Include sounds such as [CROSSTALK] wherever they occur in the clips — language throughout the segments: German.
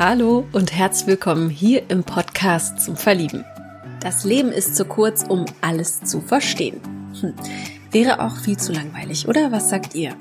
Hallo und herzlich willkommen hier im Podcast zum Verlieben. Das Leben ist zu kurz, um alles zu verstehen. Hm. Wäre auch viel zu langweilig, oder? Was sagt ihr?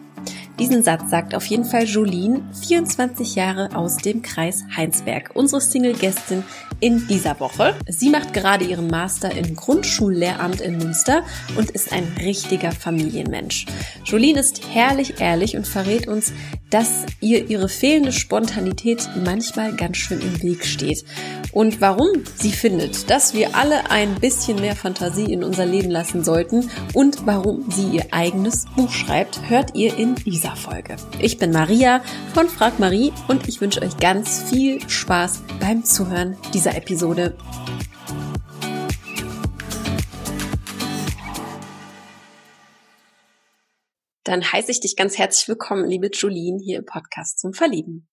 Diesen Satz sagt auf jeden Fall Jolien, 24 Jahre aus dem Kreis Heinsberg, unsere Single-Gästin in dieser Woche. Sie macht gerade ihren Master im Grundschullehramt in Münster und ist ein richtiger Familienmensch. Jolien ist herrlich ehrlich und verrät uns, dass ihr ihre fehlende Spontanität manchmal ganz schön im Weg steht. Und warum sie findet, dass wir alle ein bisschen mehr Fantasie in unser Leben lassen sollten und warum sie ihr eigenes Buch schreibt, hört ihr in dieser Folge. Ich bin Maria von Frag Marie und ich wünsche euch ganz viel Spaß beim Zuhören dieser Episode. Dann heiße ich dich ganz herzlich willkommen, liebe Julien, hier im Podcast zum Verlieben.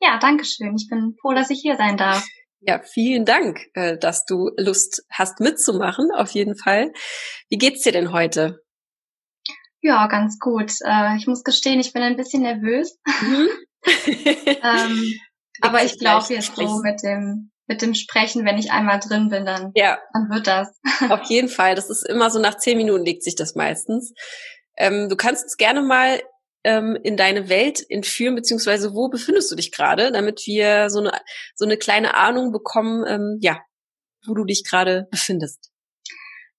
Ja, danke schön. Ich bin froh, dass ich hier sein darf. Ja, vielen Dank, äh, dass du Lust hast mitzumachen, auf jeden Fall. Wie geht's dir denn heute? Ja, ganz gut. Äh, ich muss gestehen, ich bin ein bisschen nervös. Mhm. [LAUGHS] ähm, aber ich glaube jetzt so mit dem mit dem Sprechen, wenn ich einmal drin bin, dann, ja. dann wird das. [LAUGHS] Auf jeden Fall. Das ist immer so nach zehn Minuten legt sich das meistens. Ähm, du kannst uns gerne mal ähm, in deine Welt entführen, beziehungsweise wo befindest du dich gerade, damit wir so eine, so eine kleine Ahnung bekommen, ähm, ja, wo du dich gerade befindest.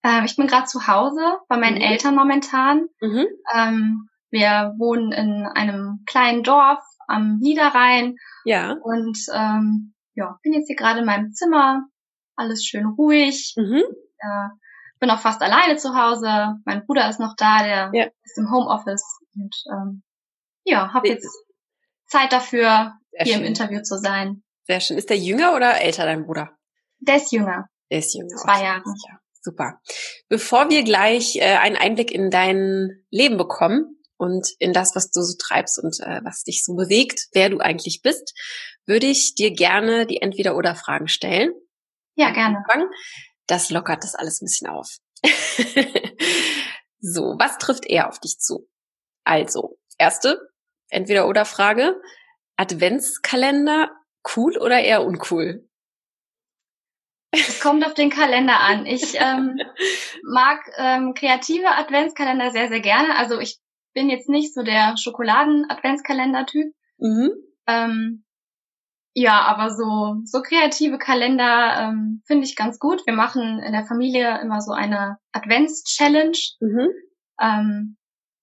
Ähm, ich bin gerade zu Hause bei meinen mhm. Eltern momentan. Mhm. Ähm, wir wohnen in einem kleinen Dorf am Niederrhein. Ja. Und ähm, ja, bin jetzt hier gerade in meinem Zimmer. Alles schön ruhig. Mhm. Äh, bin auch fast alleine zu Hause. Mein Bruder ist noch da, der ja. ist im Homeoffice. Und ähm, ja, habe jetzt Zeit dafür, Sehr hier schön. im Interview zu sein. Sehr schön. Ist der jünger oder älter, dein Bruder? Der ist jünger. Der ist jünger. Zwei. Jahre. Ja, super. Bevor wir gleich äh, einen Einblick in dein Leben bekommen und in das, was du so treibst und äh, was dich so bewegt, wer du eigentlich bist, würde ich dir gerne die Entweder-Oder-Fragen stellen. Ja, gerne. Das lockert das alles ein bisschen auf. [LAUGHS] so, was trifft eher auf dich zu? Also, erste Entweder-Oder-Frage. Adventskalender cool oder eher uncool? Es kommt auf den Kalender an. Ich ähm, [LAUGHS] mag ähm, kreative Adventskalender sehr, sehr gerne. Also ich bin jetzt nicht so der Schokoladen-Adventskalender-Typ. Mhm. Ähm, ja, aber so, so kreative Kalender ähm, finde ich ganz gut. Wir machen in der Familie immer so eine Advents-Challenge mhm. ähm,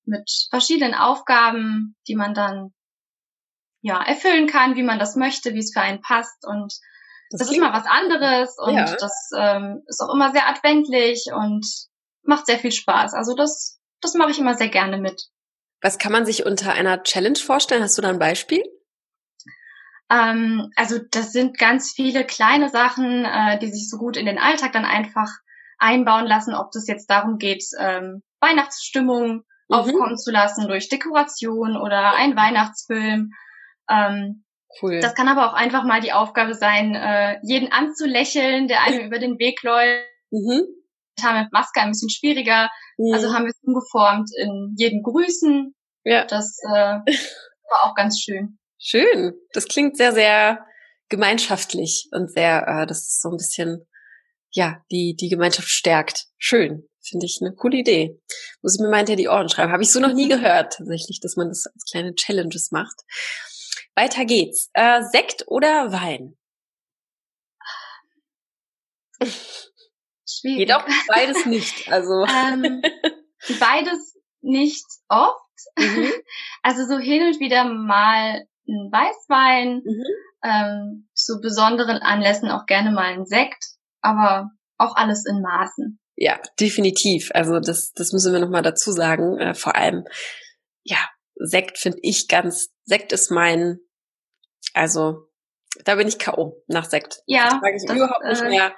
mit verschiedenen Aufgaben, die man dann ja erfüllen kann, wie man das möchte, wie es für einen passt. Und das, das ist immer was anderes und ja. das ähm, ist auch immer sehr adventlich und macht sehr viel Spaß. Also das, das mache ich immer sehr gerne mit. Was kann man sich unter einer Challenge vorstellen? Hast du da ein Beispiel? Ähm, also das sind ganz viele kleine Sachen, äh, die sich so gut in den Alltag dann einfach einbauen lassen, ob das jetzt darum geht, ähm, Weihnachtsstimmung mhm. aufkommen zu lassen durch Dekoration oder ein Weihnachtsfilm. Ähm, cool. Das kann aber auch einfach mal die Aufgabe sein, äh, jeden anzulächeln, der einem über den Weg läuft. Mhm. Haben mit Maske ein bisschen schwieriger. Mhm. Also haben wir es umgeformt in jeden Grüßen. Ja. Das äh, war auch ganz schön. Schön. Das klingt sehr, sehr gemeinschaftlich und sehr, äh, das ist so ein bisschen, ja, die, die Gemeinschaft stärkt. Schön. Finde ich eine coole Idee. Muss ich mir mal hinter die Ohren schreiben. Habe ich so noch nie gehört, tatsächlich, dass man das als kleine Challenges macht. Weiter geht's. Äh, Sekt oder Wein? [LAUGHS] Schwierig. Geht auch beides nicht. Also. [LAUGHS] ähm, beides nicht oft. Mhm. [LAUGHS] Also so hin und wieder mal ein Weißwein, mhm. ähm, zu besonderen Anlässen auch gerne mal ein Sekt, aber auch alles in Maßen. Ja, definitiv. Also das, das müssen wir nochmal dazu sagen. Äh, vor allem, ja, Sekt finde ich ganz, Sekt ist mein, also da bin ich K.O. nach Sekt. Ja. Da sage ich das, überhaupt nicht äh, mehr.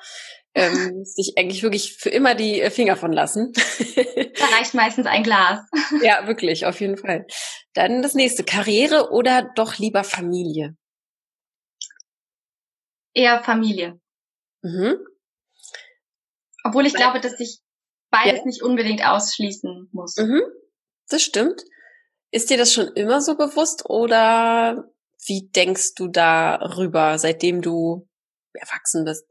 Ähm, sich eigentlich wirklich für immer die Finger von lassen. [LAUGHS] da reicht meistens ein Glas. [LAUGHS] ja, wirklich, auf jeden Fall. Dann das nächste, Karriere oder doch lieber Familie? Eher Familie. Mhm. Obwohl ich Weil, glaube, dass ich beides ja. nicht unbedingt ausschließen muss. Mhm. Das stimmt. Ist dir das schon immer so bewusst oder wie denkst du darüber, seitdem du erwachsen bist?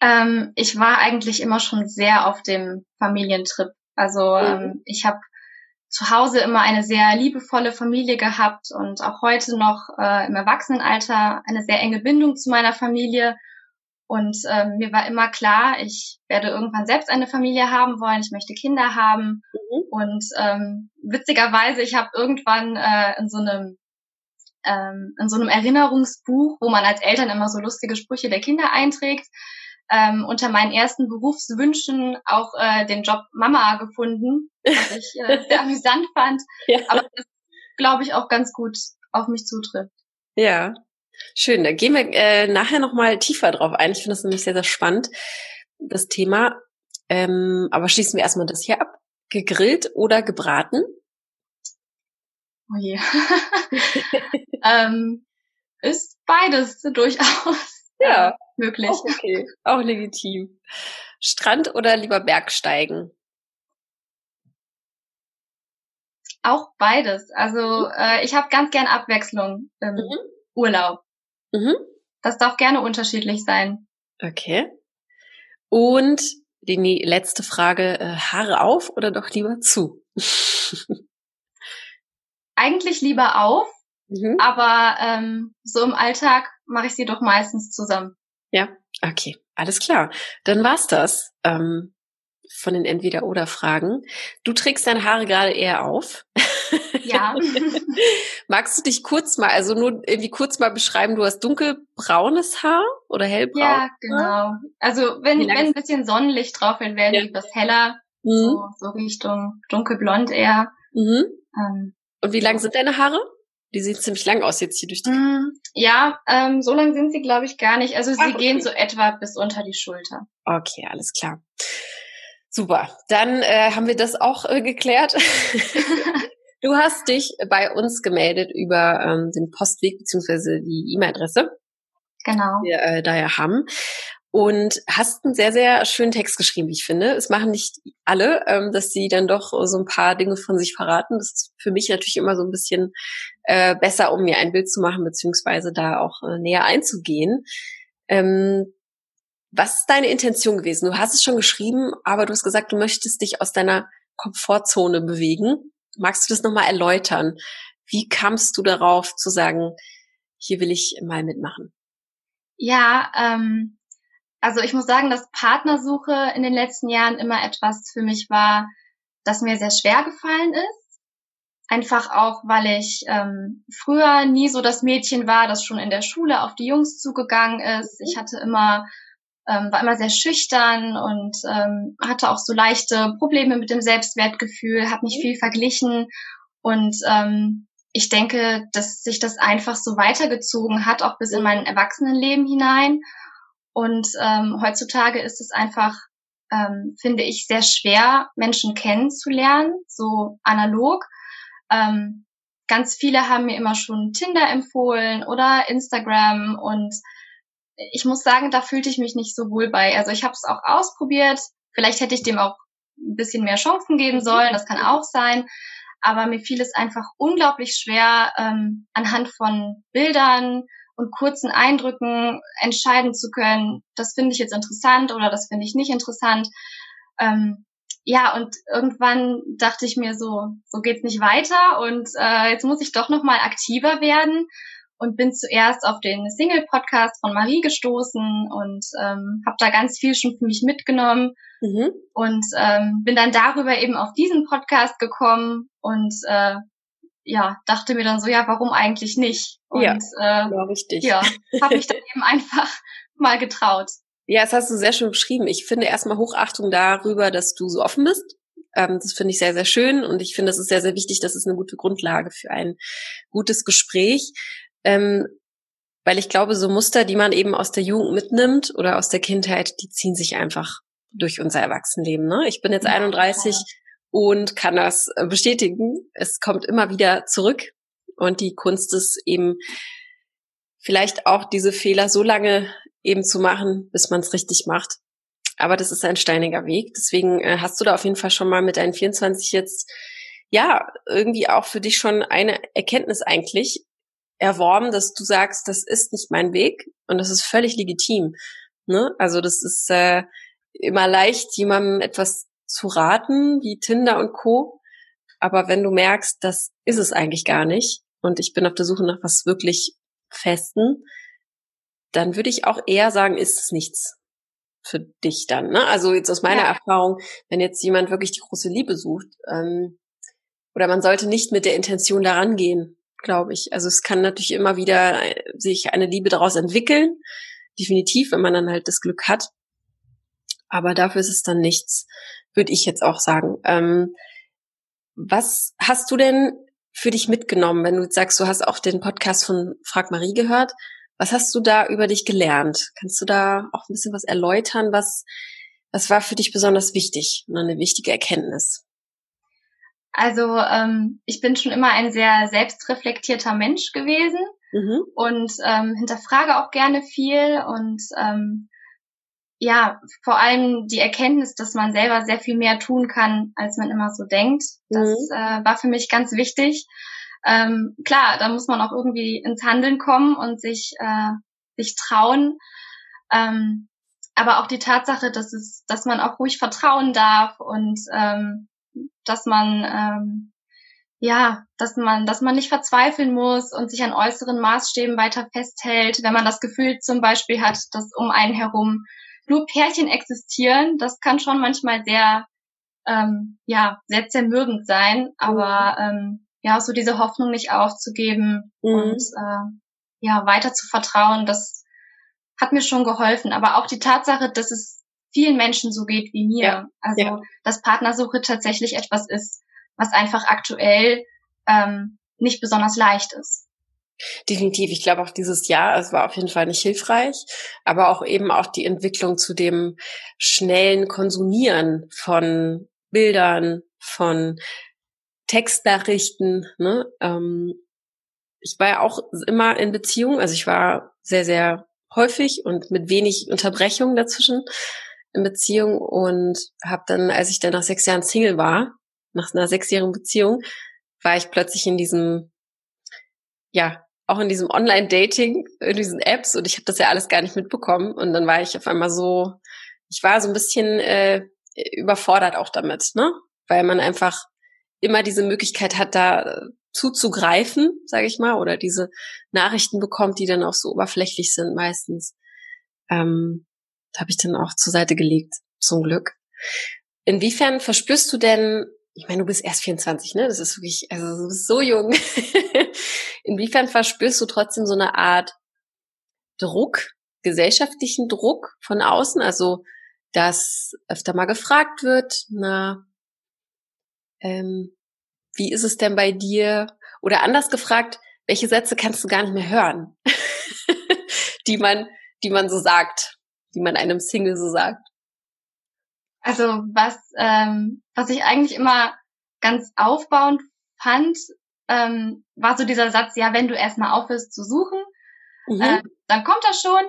Ähm, ich war eigentlich immer schon sehr auf dem Familientrip. Also mhm. ähm, ich habe zu Hause immer eine sehr liebevolle Familie gehabt und auch heute noch äh, im Erwachsenenalter eine sehr enge Bindung zu meiner Familie. Und ähm, mir war immer klar, ich werde irgendwann selbst eine Familie haben wollen, ich möchte Kinder haben. Mhm. Und ähm, witzigerweise, ich habe irgendwann äh, in so einem ähm, in so einem Erinnerungsbuch, wo man als Eltern immer so lustige Sprüche der Kinder einträgt, ähm, unter meinen ersten Berufswünschen auch äh, den Job Mama gefunden, was ich äh, [LAUGHS] sehr amüsant fand. Ja. Aber das, glaube ich, auch ganz gut auf mich zutrifft. Ja, schön. Da gehen wir äh, nachher nochmal tiefer drauf ein. Ich finde das nämlich sehr, sehr spannend, das Thema. Ähm, aber schließen wir erstmal das hier ab. Gegrillt oder gebraten? Oh je. [LAUGHS] ähm, ist beides durchaus ja, äh, möglich. Auch okay, auch legitim. Strand oder lieber Bergsteigen? Auch beides. Also mhm. äh, ich habe ganz gern Abwechslung im mhm. Urlaub. Mhm. Das darf gerne unterschiedlich sein. Okay. Und die letzte Frage, äh, Haare auf oder doch lieber zu? [LAUGHS] Eigentlich lieber auf, mhm. aber ähm, so im Alltag mache ich sie doch meistens zusammen. Ja, okay, alles klar. Dann war's das ähm, von den Entweder-Oder-Fragen. Du trägst deine Haare gerade eher auf. Ja. [LAUGHS] Magst du dich kurz mal, also nur irgendwie kurz mal beschreiben, du hast dunkelbraunes Haar oder hellbraun? Ja, genau. Also wenn, wenn ein bisschen Sonnenlicht drauf wird, werden ja. die etwas heller. Mhm. So, so Richtung dunkelblond eher. Mhm. Ähm, Und wie lang sind deine Haare? Die sehen ziemlich lang aus jetzt hier durch die. Mm, ja, ähm, so lang sind sie, glaube ich, gar nicht. Also sie Ach, okay. gehen so etwa bis unter die Schulter. Okay, alles klar. Super. Dann äh, haben wir das auch äh, geklärt. [LAUGHS] du hast dich bei uns gemeldet über ähm, den Postweg beziehungsweise die E-Mail-Adresse. Genau. Die wir äh, da ja haben und hast einen sehr, sehr schönen Text geschrieben, wie ich finde. Es machen nicht alle, ähm, dass sie dann doch so ein paar Dinge von sich verraten. Das ist für mich natürlich immer so ein bisschen äh, besser, um mir ein Bild zu machen, beziehungsweise da auch äh, näher einzugehen. Ähm, was ist deine Intention gewesen? Du hast es schon geschrieben, aber du hast gesagt, du möchtest dich aus deiner Komfortzone bewegen. Magst du das nochmal erläutern? Wie kamst du darauf zu sagen, hier will ich mal mitmachen? Ja, ähm, also ich muss sagen, dass Partnersuche in den letzten Jahren immer etwas für mich war, das mir sehr schwer gefallen ist. Einfach auch, weil ich ähm, früher nie so das Mädchen war, das schon in der Schule auf die Jungs zugegangen ist. Ich hatte immer, ähm, war immer sehr schüchtern und ähm, hatte auch so leichte Probleme mit dem Selbstwertgefühl, habe mich viel verglichen und ähm, ich denke, dass sich das einfach so weitergezogen hat, auch bis in mein Erwachsenenleben hinein. Und ähm, heutzutage ist es einfach, ähm, finde ich, sehr schwer, Menschen kennenzulernen, so analog. Ähm, ganz viele haben mir immer schon Tinder empfohlen oder Instagram und ich muss sagen, da fühlte ich mich nicht so wohl bei. Also ich habe es auch ausprobiert. Vielleicht hätte ich dem auch ein bisschen mehr Chancen geben sollen. Das kann auch sein. Aber mir fiel es einfach unglaublich schwer, ähm, anhand von Bildern und kurzen Eindrücken entscheiden zu können, das finde ich jetzt interessant oder das finde ich nicht interessant. Ähm, ja, und irgendwann dachte ich mir so, so geht's nicht weiter und äh, jetzt muss ich doch noch mal aktiver werden und bin zuerst auf den Single-Podcast von Marie gestoßen und ähm, habe da ganz viel schon für mich mitgenommen mhm. und ähm, bin dann darüber eben auf diesen Podcast gekommen und äh, ja, dachte mir dann so, ja, warum eigentlich nicht? Und ja, äh, richtig. ja habe mich [LAUGHS] dann eben einfach mal getraut. Ja, das hast du sehr schön beschrieben. Ich finde erstmal Hochachtung darüber, dass du so offen bist. Ähm, das finde ich sehr, sehr schön und ich finde, es ist sehr, sehr wichtig. Das ist eine gute Grundlage für ein gutes Gespräch. Ähm, weil ich glaube, so Muster, die man eben aus der Jugend mitnimmt oder aus der Kindheit, die ziehen sich einfach durch unser Erwachsenenleben. Ne? Ich bin jetzt 31, und kann das äh, bestätigen. Es kommt immer wieder zurück und die Kunst ist eben vielleicht auch diese Fehler so lange eben zu machen, bis man es richtig macht. Aber das ist ein steiniger Weg. Deswegen äh, hast du da auf jeden Fall schon mal mit deinen 24 jetzt ja irgendwie auch für dich schon eine Erkenntnis eigentlich erworben, dass du sagst, das ist nicht mein Weg und das ist völlig legitim. Ne? Also das ist äh, immer leicht, jemandem etwas zu raten, wie Tinder und Co. Aber wenn du merkst, das ist es eigentlich gar nicht und ich bin auf der Suche nach was wirklich Festen, dann würde ich auch eher sagen, ist es nichts für dich dann. Ne? Also jetzt aus meiner ja. Erfahrung, wenn jetzt jemand wirklich die große Liebe sucht, ähm, oder man sollte nicht mit der Intention daran gehen, glaube ich. Also es kann natürlich immer wieder äh, sich eine Liebe daraus entwickeln, definitiv, wenn man dann halt das Glück hat. Aber dafür ist es dann nichts, würde ich jetzt auch sagen. Ähm, was hast du denn für dich mitgenommen, wenn du jetzt sagst, du hast auch den Podcast von Frag Marie gehört? Was hast du da über dich gelernt? Kannst du da auch ein bisschen was erläutern? Was, was war für dich besonders wichtig und eine wichtige Erkenntnis? Also ähm, ich bin schon immer ein sehr selbstreflektierter Mensch gewesen mhm. und ähm, hinterfrage auch gerne viel und ähm, ja, vor allem die Erkenntnis, dass man selber sehr viel mehr tun kann, als man immer so denkt. Das mhm. äh, war für mich ganz wichtig. Ähm, klar, da muss man auch irgendwie ins Handeln kommen und sich, äh, sich trauen. Ähm, aber auch die Tatsache, dass es, dass man auch ruhig vertrauen darf und ähm, dass man ähm, ja, dass man, dass man nicht verzweifeln muss und sich an äußeren Maßstäben weiter festhält, wenn man das Gefühl zum Beispiel hat, dass um einen herum nur Pärchen existieren. Das kann schon manchmal sehr, ähm, ja, sehr zermürbend sein, aber ähm, ja, so diese Hoffnung nicht aufzugeben mhm. und äh, ja, weiter zu vertrauen, das hat mir schon geholfen. Aber auch die Tatsache, dass es vielen Menschen so geht wie mir. Ja. Also, ja. dass Partnersuche tatsächlich etwas ist, was einfach aktuell ähm, nicht besonders leicht ist. Definitiv. Ich glaube auch dieses Jahr, es war auf jeden Fall nicht hilfreich, aber auch eben auch die Entwicklung zu dem schnellen Konsumieren von Bildern, von Textnachrichten. Ne? Ähm, ich war ja auch immer in Beziehung, also ich war sehr, sehr häufig und mit wenig Unterbrechung dazwischen in Beziehung und habe dann, als ich dann nach sechs Jahren Single war, nach einer sechsjährigen Beziehung, war ich plötzlich in diesem, ja, auch in diesem Online-Dating, in diesen Apps und ich habe das ja alles gar nicht mitbekommen und dann war ich auf einmal so, ich war so ein bisschen äh, überfordert auch damit, ne? Weil man einfach immer diese Möglichkeit hat, da äh, zuzugreifen, sage ich mal, oder diese Nachrichten bekommt, die dann auch so oberflächlich sind meistens. Ähm, habe ich dann auch zur Seite gelegt, zum Glück. Inwiefern verspürst du denn, ich meine, du bist erst 24, ne? Das ist wirklich, also du bist so jung. [LAUGHS] Inwiefern verspürst du trotzdem so eine Art Druck, gesellschaftlichen Druck von außen? Also, dass öfter mal gefragt wird, na, ähm, wie ist es denn bei dir? Oder anders gefragt, welche Sätze kannst du gar nicht mehr hören, [LAUGHS] die man, die man so sagt die man einem Single so sagt? Also was, ähm, was ich eigentlich immer ganz aufbauend fand, ähm, war so dieser Satz, ja, wenn du erstmal aufhörst zu suchen, mhm. äh, dann kommt das schon.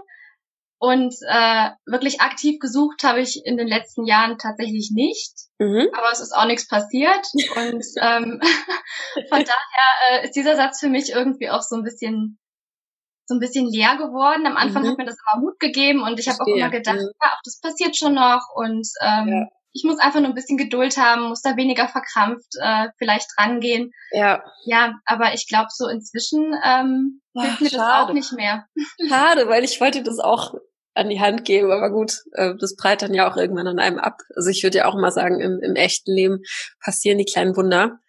Und äh, wirklich aktiv gesucht habe ich in den letzten Jahren tatsächlich nicht. Mhm. Aber es ist auch nichts passiert. Und [LAUGHS] ähm, [LAUGHS] von daher äh, ist dieser Satz für mich irgendwie auch so ein bisschen so ein bisschen leer geworden. Am Anfang mhm. hat mir das immer Mut gegeben und ich habe auch immer gedacht, mhm. ja, auch das passiert schon noch und ähm, ja. ich muss einfach nur ein bisschen Geduld haben, muss da weniger verkrampft äh, vielleicht rangehen. Ja. Ja, aber ich glaube so inzwischen ähm, hilft mir schade. das auch nicht mehr. [LAUGHS] Schade, weil ich wollte das auch an die Hand geben, aber gut, äh, das prallt dann ja auch irgendwann an einem ab. Also ich würde ja auch mal sagen, im, im echten Leben passieren die kleinen Wunder.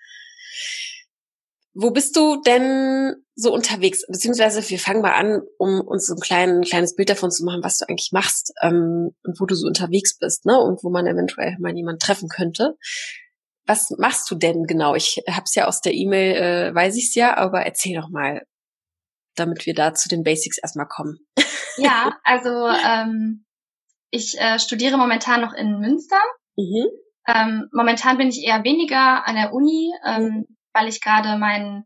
Wo bist du denn so unterwegs? Beziehungsweise wir fangen mal an, um uns so ein, klein, ein kleines Bild davon zu machen, was du eigentlich machst ähm, und wo du so unterwegs bist, ne? Und wo man eventuell mal jemanden treffen könnte. Was machst du denn genau? Ich hab's ja aus der E-Mail, äh, weiß ich's ja, aber erzähl doch mal, damit wir da zu den Basics erstmal kommen. Ja, [LAUGHS] also ähm, ich äh, studiere momentan noch in Münster. Mhm. Ähm, momentan bin ich eher weniger an der Uni. Ähm, mhm weil ich gerade meinen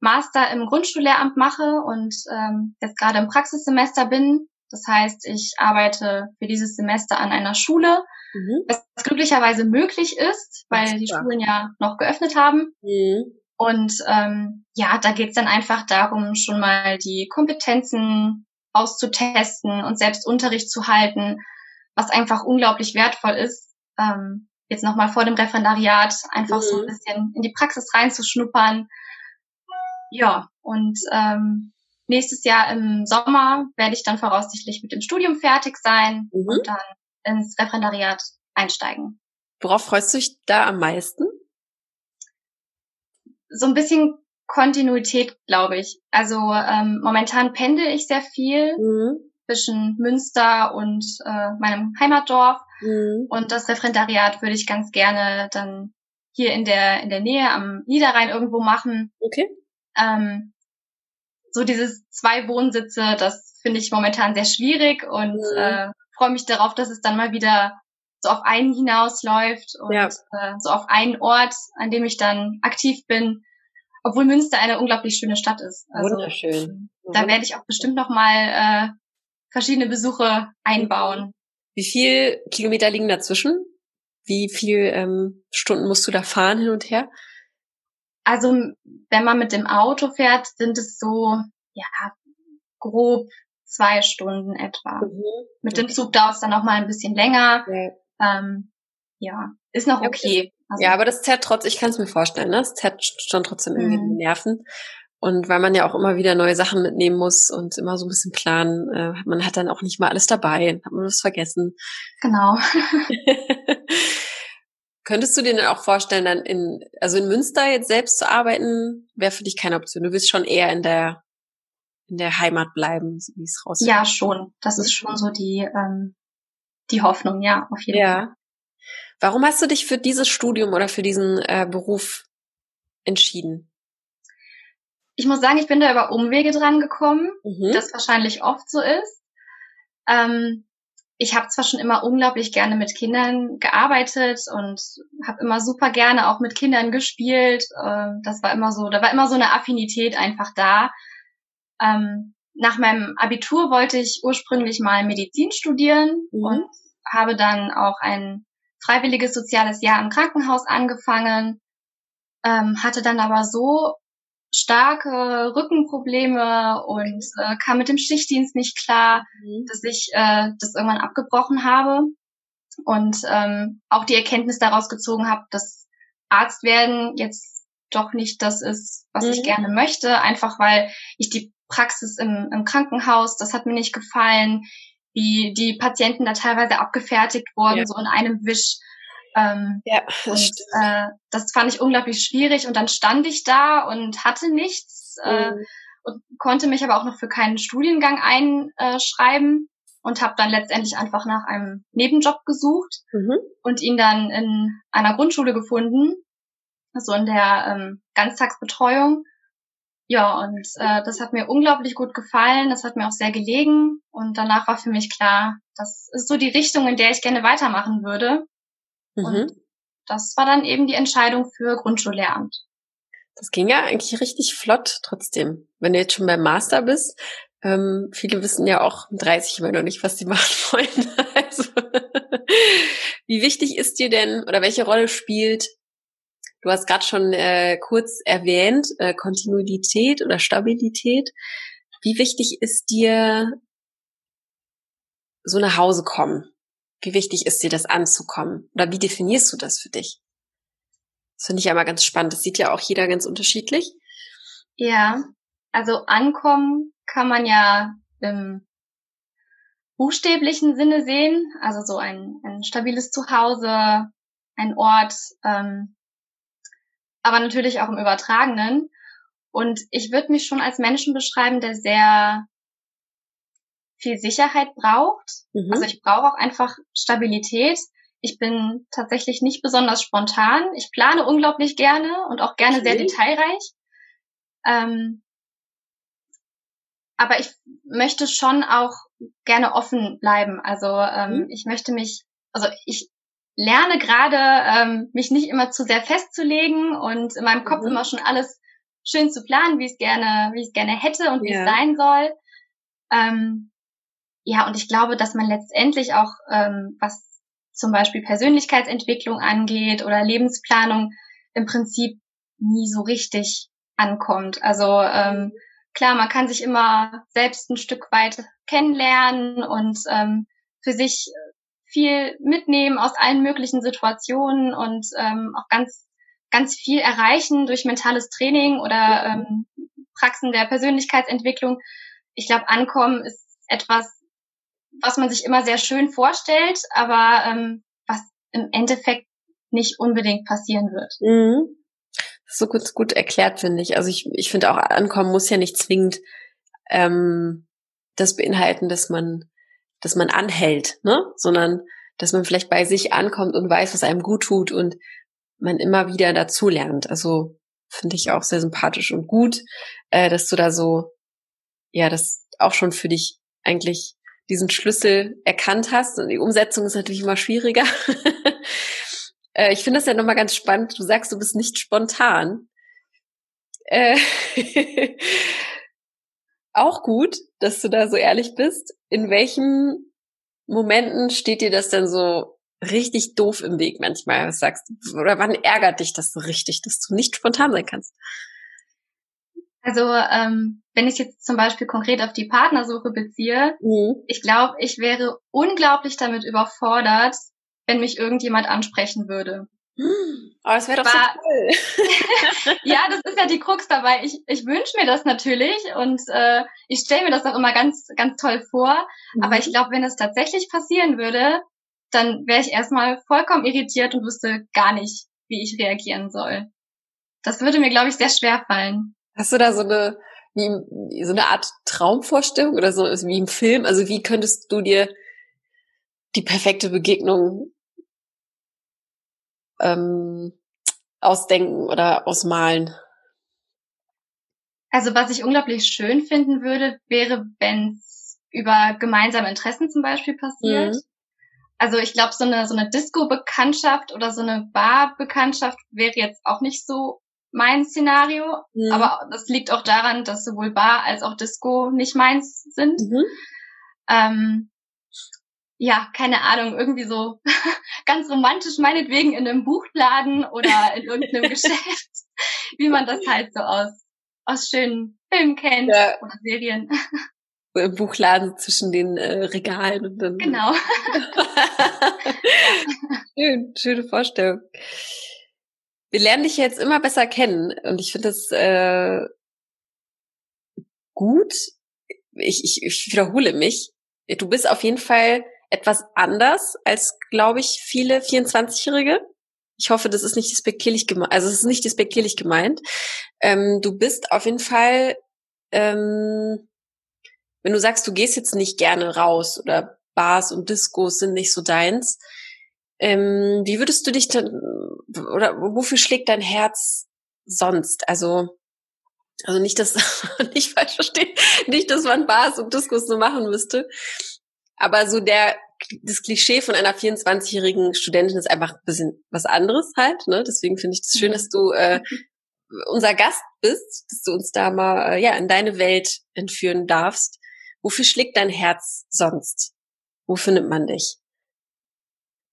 Master im Grundschullehramt mache und ähm, jetzt gerade im Praxissemester bin. Das heißt, ich arbeite für dieses Semester an einer Schule, mhm. was glücklicherweise möglich ist, weil die Schulen ja noch geöffnet haben. Mhm. Und ähm, ja, da geht's dann einfach darum, schon mal die Kompetenzen auszutesten und selbst Unterricht zu halten, was einfach unglaublich wertvoll ist. Ähm, jetzt nochmal vor dem Referendariat einfach mhm. so ein mhm. bisschen in die Praxis reinzuschnuppern. Ja, und ähm, nächstes Jahr im Sommer werde ich dann voraussichtlich mit dem Studium fertig sein mhm. und dann ins Referendariat einsteigen. Worauf freust du dich da am meisten? So ein bisschen Kontinuität, glaube ich. Also ähm, momentan pendel ich sehr viel mhm. zwischen Münster und äh, meinem Heimatdorf. Mhm. Und das Referendariat würde ich ganz gerne dann hier in der in der Nähe am Niederrhein irgendwo machen. Okay. Ähm, so dieses zwei Wohnsitze, das finde ich momentan sehr schwierig und mhm. äh, freue mich darauf, dass es dann mal wieder so auf einen hinausläuft und ja. äh, so auf einen Ort, an dem ich dann aktiv bin, obwohl Münster eine unglaublich schöne Stadt ist. Also, Wunderschön. Da werde ich auch bestimmt noch mal äh, verschiedene Besuche einbauen. Wie viel Kilometer liegen dazwischen? Wie viel ähm, Stunden musst du da fahren hin und her? Also wenn man mit dem Auto fährt, sind es so ja grob zwei Stunden etwa. Mhm. Mit dem Zug dauert es dann noch mal ein bisschen länger. Ja, ähm, ja ist noch okay. Also, ja, aber das zerrt trotzdem, ich kann es mir vorstellen, ne? Das zerrt schon trotzdem irgendwie mhm. die Nerven. Und weil man ja auch immer wieder neue Sachen mitnehmen muss und immer so ein bisschen planen, äh, man hat dann auch nicht mal alles dabei, hat man was vergessen. Genau. [LAUGHS] Könntest du dir denn auch vorstellen, dann in, also in Münster jetzt selbst zu arbeiten, wäre für dich keine Option. Du willst schon eher in der, in der Heimat bleiben, so wie es rauskommt. Ja, schon. Das ist schon so die, ähm, die Hoffnung, ja, auf jeden ja. Fall. Warum hast du dich für dieses Studium oder für diesen äh, Beruf entschieden? Ich muss sagen, ich bin da über Umwege dran gekommen, mhm. das wahrscheinlich oft so ist. Ähm, ich habe zwar schon immer unglaublich gerne mit Kindern gearbeitet und habe immer super gerne auch mit Kindern gespielt. Ähm, das war immer so, da war immer so eine Affinität einfach da. Ähm, nach meinem Abitur wollte ich ursprünglich mal Medizin studieren mhm. und habe dann auch ein freiwilliges soziales Jahr im Krankenhaus angefangen, ähm, hatte dann aber so starke Rückenprobleme und äh, kam mit dem Schichtdienst nicht klar, mhm. dass ich äh, das irgendwann abgebrochen habe und ähm, auch die Erkenntnis daraus gezogen habe, dass Arzt werden jetzt doch nicht das ist, was mhm. ich gerne möchte, einfach weil ich die Praxis im, im Krankenhaus, das hat mir nicht gefallen, wie die Patienten da teilweise abgefertigt wurden, ja. so in einem Wisch. Ähm, ja, das, und, äh, das fand ich unglaublich schwierig und dann stand ich da und hatte nichts äh, mhm. und konnte mich aber auch noch für keinen Studiengang einschreiben und habe dann letztendlich einfach nach einem Nebenjob gesucht mhm. und ihn dann in einer Grundschule gefunden, so in der ähm, Ganztagsbetreuung. Ja, und äh, das hat mir unglaublich gut gefallen, das hat mir auch sehr gelegen und danach war für mich klar, das ist so die Richtung, in der ich gerne weitermachen würde. Mhm. Und das war dann eben die Entscheidung für Grundschullehramt. Das ging ja eigentlich richtig flott trotzdem. Wenn du jetzt schon beim Master bist, ähm, viele wissen ja auch 30 immer noch nicht, was sie [LAUGHS] machen wollen. Also, wie wichtig ist dir denn oder welche Rolle spielt, du hast gerade schon äh, kurz erwähnt, äh, Kontinuität oder Stabilität. Wie wichtig ist dir so nach Hause kommen? Wie wichtig ist dir das anzukommen? Oder wie definierst du das für dich? Das finde ich ja mal ganz spannend. Das sieht ja auch jeder ganz unterschiedlich. Ja, also ankommen kann man ja im buchstäblichen Sinne sehen. Also so ein, ein stabiles Zuhause, ein Ort, ähm, aber natürlich auch im Übertragenen. Und ich würde mich schon als Menschen beschreiben, der sehr viel Sicherheit braucht. Mhm. Also ich brauche auch einfach Stabilität. Ich bin tatsächlich nicht besonders spontan. Ich plane unglaublich gerne und auch gerne okay. sehr detailreich. Ähm, aber ich möchte schon auch gerne offen bleiben. Also ähm, mhm. ich möchte mich, also ich lerne gerade, ähm, mich nicht immer zu sehr festzulegen und in meinem Kopf mhm. immer schon alles schön zu planen, wie ich es gerne, wie ich es gerne hätte und wie ja. es sein soll. Ähm, ja, und ich glaube, dass man letztendlich auch, ähm, was zum Beispiel Persönlichkeitsentwicklung angeht oder Lebensplanung, im Prinzip nie so richtig ankommt. Also ähm, klar, man kann sich immer selbst ein Stück weit kennenlernen und ähm, für sich viel mitnehmen aus allen möglichen Situationen und ähm, auch ganz ganz viel erreichen durch mentales Training oder ähm, Praxen der Persönlichkeitsentwicklung. Ich glaube, Ankommen ist etwas, was man sich immer sehr schön vorstellt, aber ähm, was im Endeffekt nicht unbedingt passieren wird. Mhm. So gut, gut erklärt, finde ich. Also ich, ich finde auch, Ankommen muss ja nicht zwingend ähm, das beinhalten, dass man, dass man anhält, ne? Sondern dass man vielleicht bei sich ankommt und weiß, was einem gut tut und man immer wieder dazulernt. Also finde ich auch sehr sympathisch und gut, äh, dass du da so, ja, das auch schon für dich eigentlich diesen Schlüssel erkannt hast. Und die Umsetzung ist natürlich immer schwieriger. [LAUGHS] äh, ich finde das ja nochmal ganz spannend. Du sagst, du bist nicht spontan. Äh, [LAUGHS] auch gut, dass du da so ehrlich bist. In welchen Momenten steht dir das denn so richtig doof im Weg manchmal? Was sagst du? Oder wann ärgert dich das so richtig, dass du nicht spontan sein kannst? Also ähm, wenn ich jetzt zum Beispiel konkret auf die Partnersuche beziehe, mhm. ich glaube, ich wäre unglaublich damit überfordert, wenn mich irgendjemand ansprechen würde. [GASPS] Aber es wäre doch War, so toll. [LAUGHS] ja, das ist ja die Krux dabei. Ich, ich wünsche mir das natürlich und äh, ich stelle mir das auch immer ganz, ganz toll vor. Mhm. Aber ich glaube, wenn es tatsächlich passieren würde, dann wäre ich erstmal vollkommen irritiert und wüsste gar nicht, wie ich reagieren soll. Das würde mir, glaube ich, sehr schwer fallen. Hast du da so eine, wie, so eine Art Traumvorstellung oder so wie im Film? Also wie könntest du dir die perfekte Begegnung ähm, ausdenken oder ausmalen? Also was ich unglaublich schön finden würde, wäre, wenn es über gemeinsame Interessen zum Beispiel passiert. Mhm. Also ich glaube, so eine, so eine Disco-Bekanntschaft oder so eine Bar-Bekanntschaft wäre jetzt auch nicht so mein Szenario, mhm. aber das liegt auch daran, dass sowohl Bar als auch Disco nicht meins sind. Mhm. Ähm, ja, keine Ahnung, irgendwie so [LAUGHS] ganz romantisch meinetwegen in einem Buchladen oder in irgendeinem [LAUGHS] Geschäft, wie man das halt so aus, aus schönen Filmen kennt ja. oder Serien. Im Buchladen zwischen den äh, Regalen und dann. Genau. [LAUGHS] Schön, schöne Vorstellung wir lernen dich jetzt immer besser kennen und ich finde das äh, gut. Ich, ich, ich wiederhole mich. Du bist auf jeden Fall etwas anders als, glaube ich, viele 24-Jährige. Ich hoffe, das ist nicht despektierlich gemeint. Also es ist nicht despektierlich gemeint. Ähm, du bist auf jeden Fall, ähm, wenn du sagst, du gehst jetzt nicht gerne raus oder Bars und Discos sind nicht so deins, ähm, wie würdest du dich dann, oder wofür schlägt dein Herz sonst? Also, also nicht, dass, [LAUGHS] nicht falsch verstehen, nicht, dass man Bars und Diskus so machen müsste. Aber so der, das Klischee von einer 24-jährigen Studentin ist einfach ein bisschen was anderes halt, ne? Deswegen finde ich das schön, dass du äh, unser Gast bist, dass du uns da mal äh, ja in deine Welt entführen darfst. Wofür schlägt dein Herz sonst? Wo findet man dich?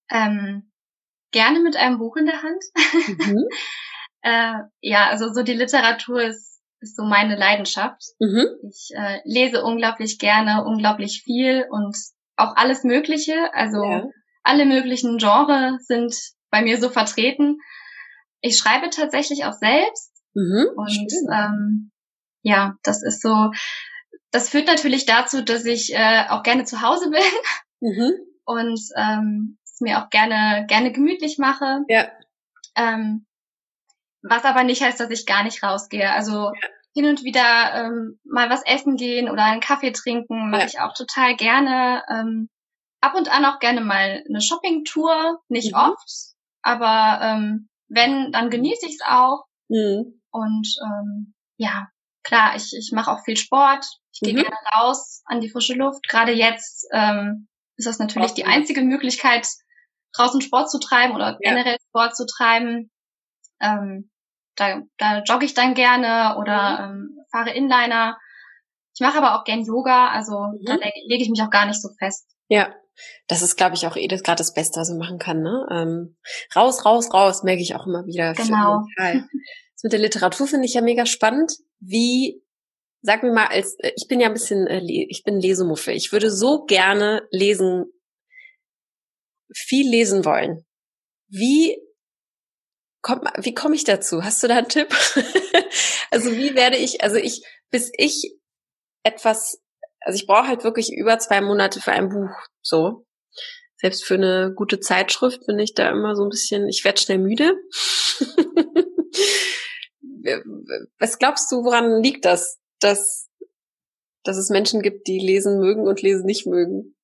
Ähm, gerne mit einem Buch in der Hand. Mhm. [LAUGHS] äh, ja, also so die Literatur ist, ist so meine Leidenschaft. Mhm. Ich äh, lese unglaublich gerne, unglaublich viel und auch alles Mögliche. Also ja. alle möglichen Genres sind bei mir so vertreten. Ich schreibe tatsächlich auch selbst. Mhm, und ähm, ja, das ist so, das führt natürlich dazu, dass ich äh, auch gerne zu Hause [LAUGHS] bin. Mhm. Und ähm, es mir auch gerne, gerne gemütlich mache. Ja. Ähm, was aber nicht heißt, dass ich gar nicht rausgehe. Also ja. Hin und wieder ähm, mal was essen gehen oder einen Kaffee trinken mache ja. ich auch total gerne. Ähm, ab und an auch gerne mal eine Shoppingtour, nicht mhm. oft, aber ähm, wenn, dann genieße ich es auch. Mhm. Und ähm, ja, klar, ich, ich mache auch viel Sport. Ich gehe mhm. gerne raus an die frische Luft. Gerade jetzt ähm, ist das natürlich die einzige Möglichkeit, draußen Sport zu treiben oder generell ja. Sport zu treiben. Ähm, da, da jogge ich dann gerne oder mhm. ähm, fahre Inliner. Ich mache aber auch gern Yoga, also mhm. da lege ich mich auch gar nicht so fest. Ja, das ist, glaube ich, auch eh gerade das Beste, was man machen kann. Ne? Ähm, raus, raus, raus, merke ich auch immer wieder. Genau. [LAUGHS] Das mit der Literatur finde ich ja mega spannend. Wie, sag mir mal, als äh, ich bin ja ein bisschen, äh, ich bin Lesemuffe. Ich würde so gerne lesen, viel lesen wollen. Wie kommt, wie komme ich dazu? Hast du da einen Tipp? [LAUGHS] also wie werde ich, also ich, bis ich etwas, also ich brauche halt wirklich über zwei Monate für ein Buch, so. Selbst für eine gute Zeitschrift bin ich da immer so ein bisschen, ich werde schnell müde. [LAUGHS] Was glaubst du, woran liegt das, dass, dass es Menschen gibt, die lesen mögen und lesen nicht mögen?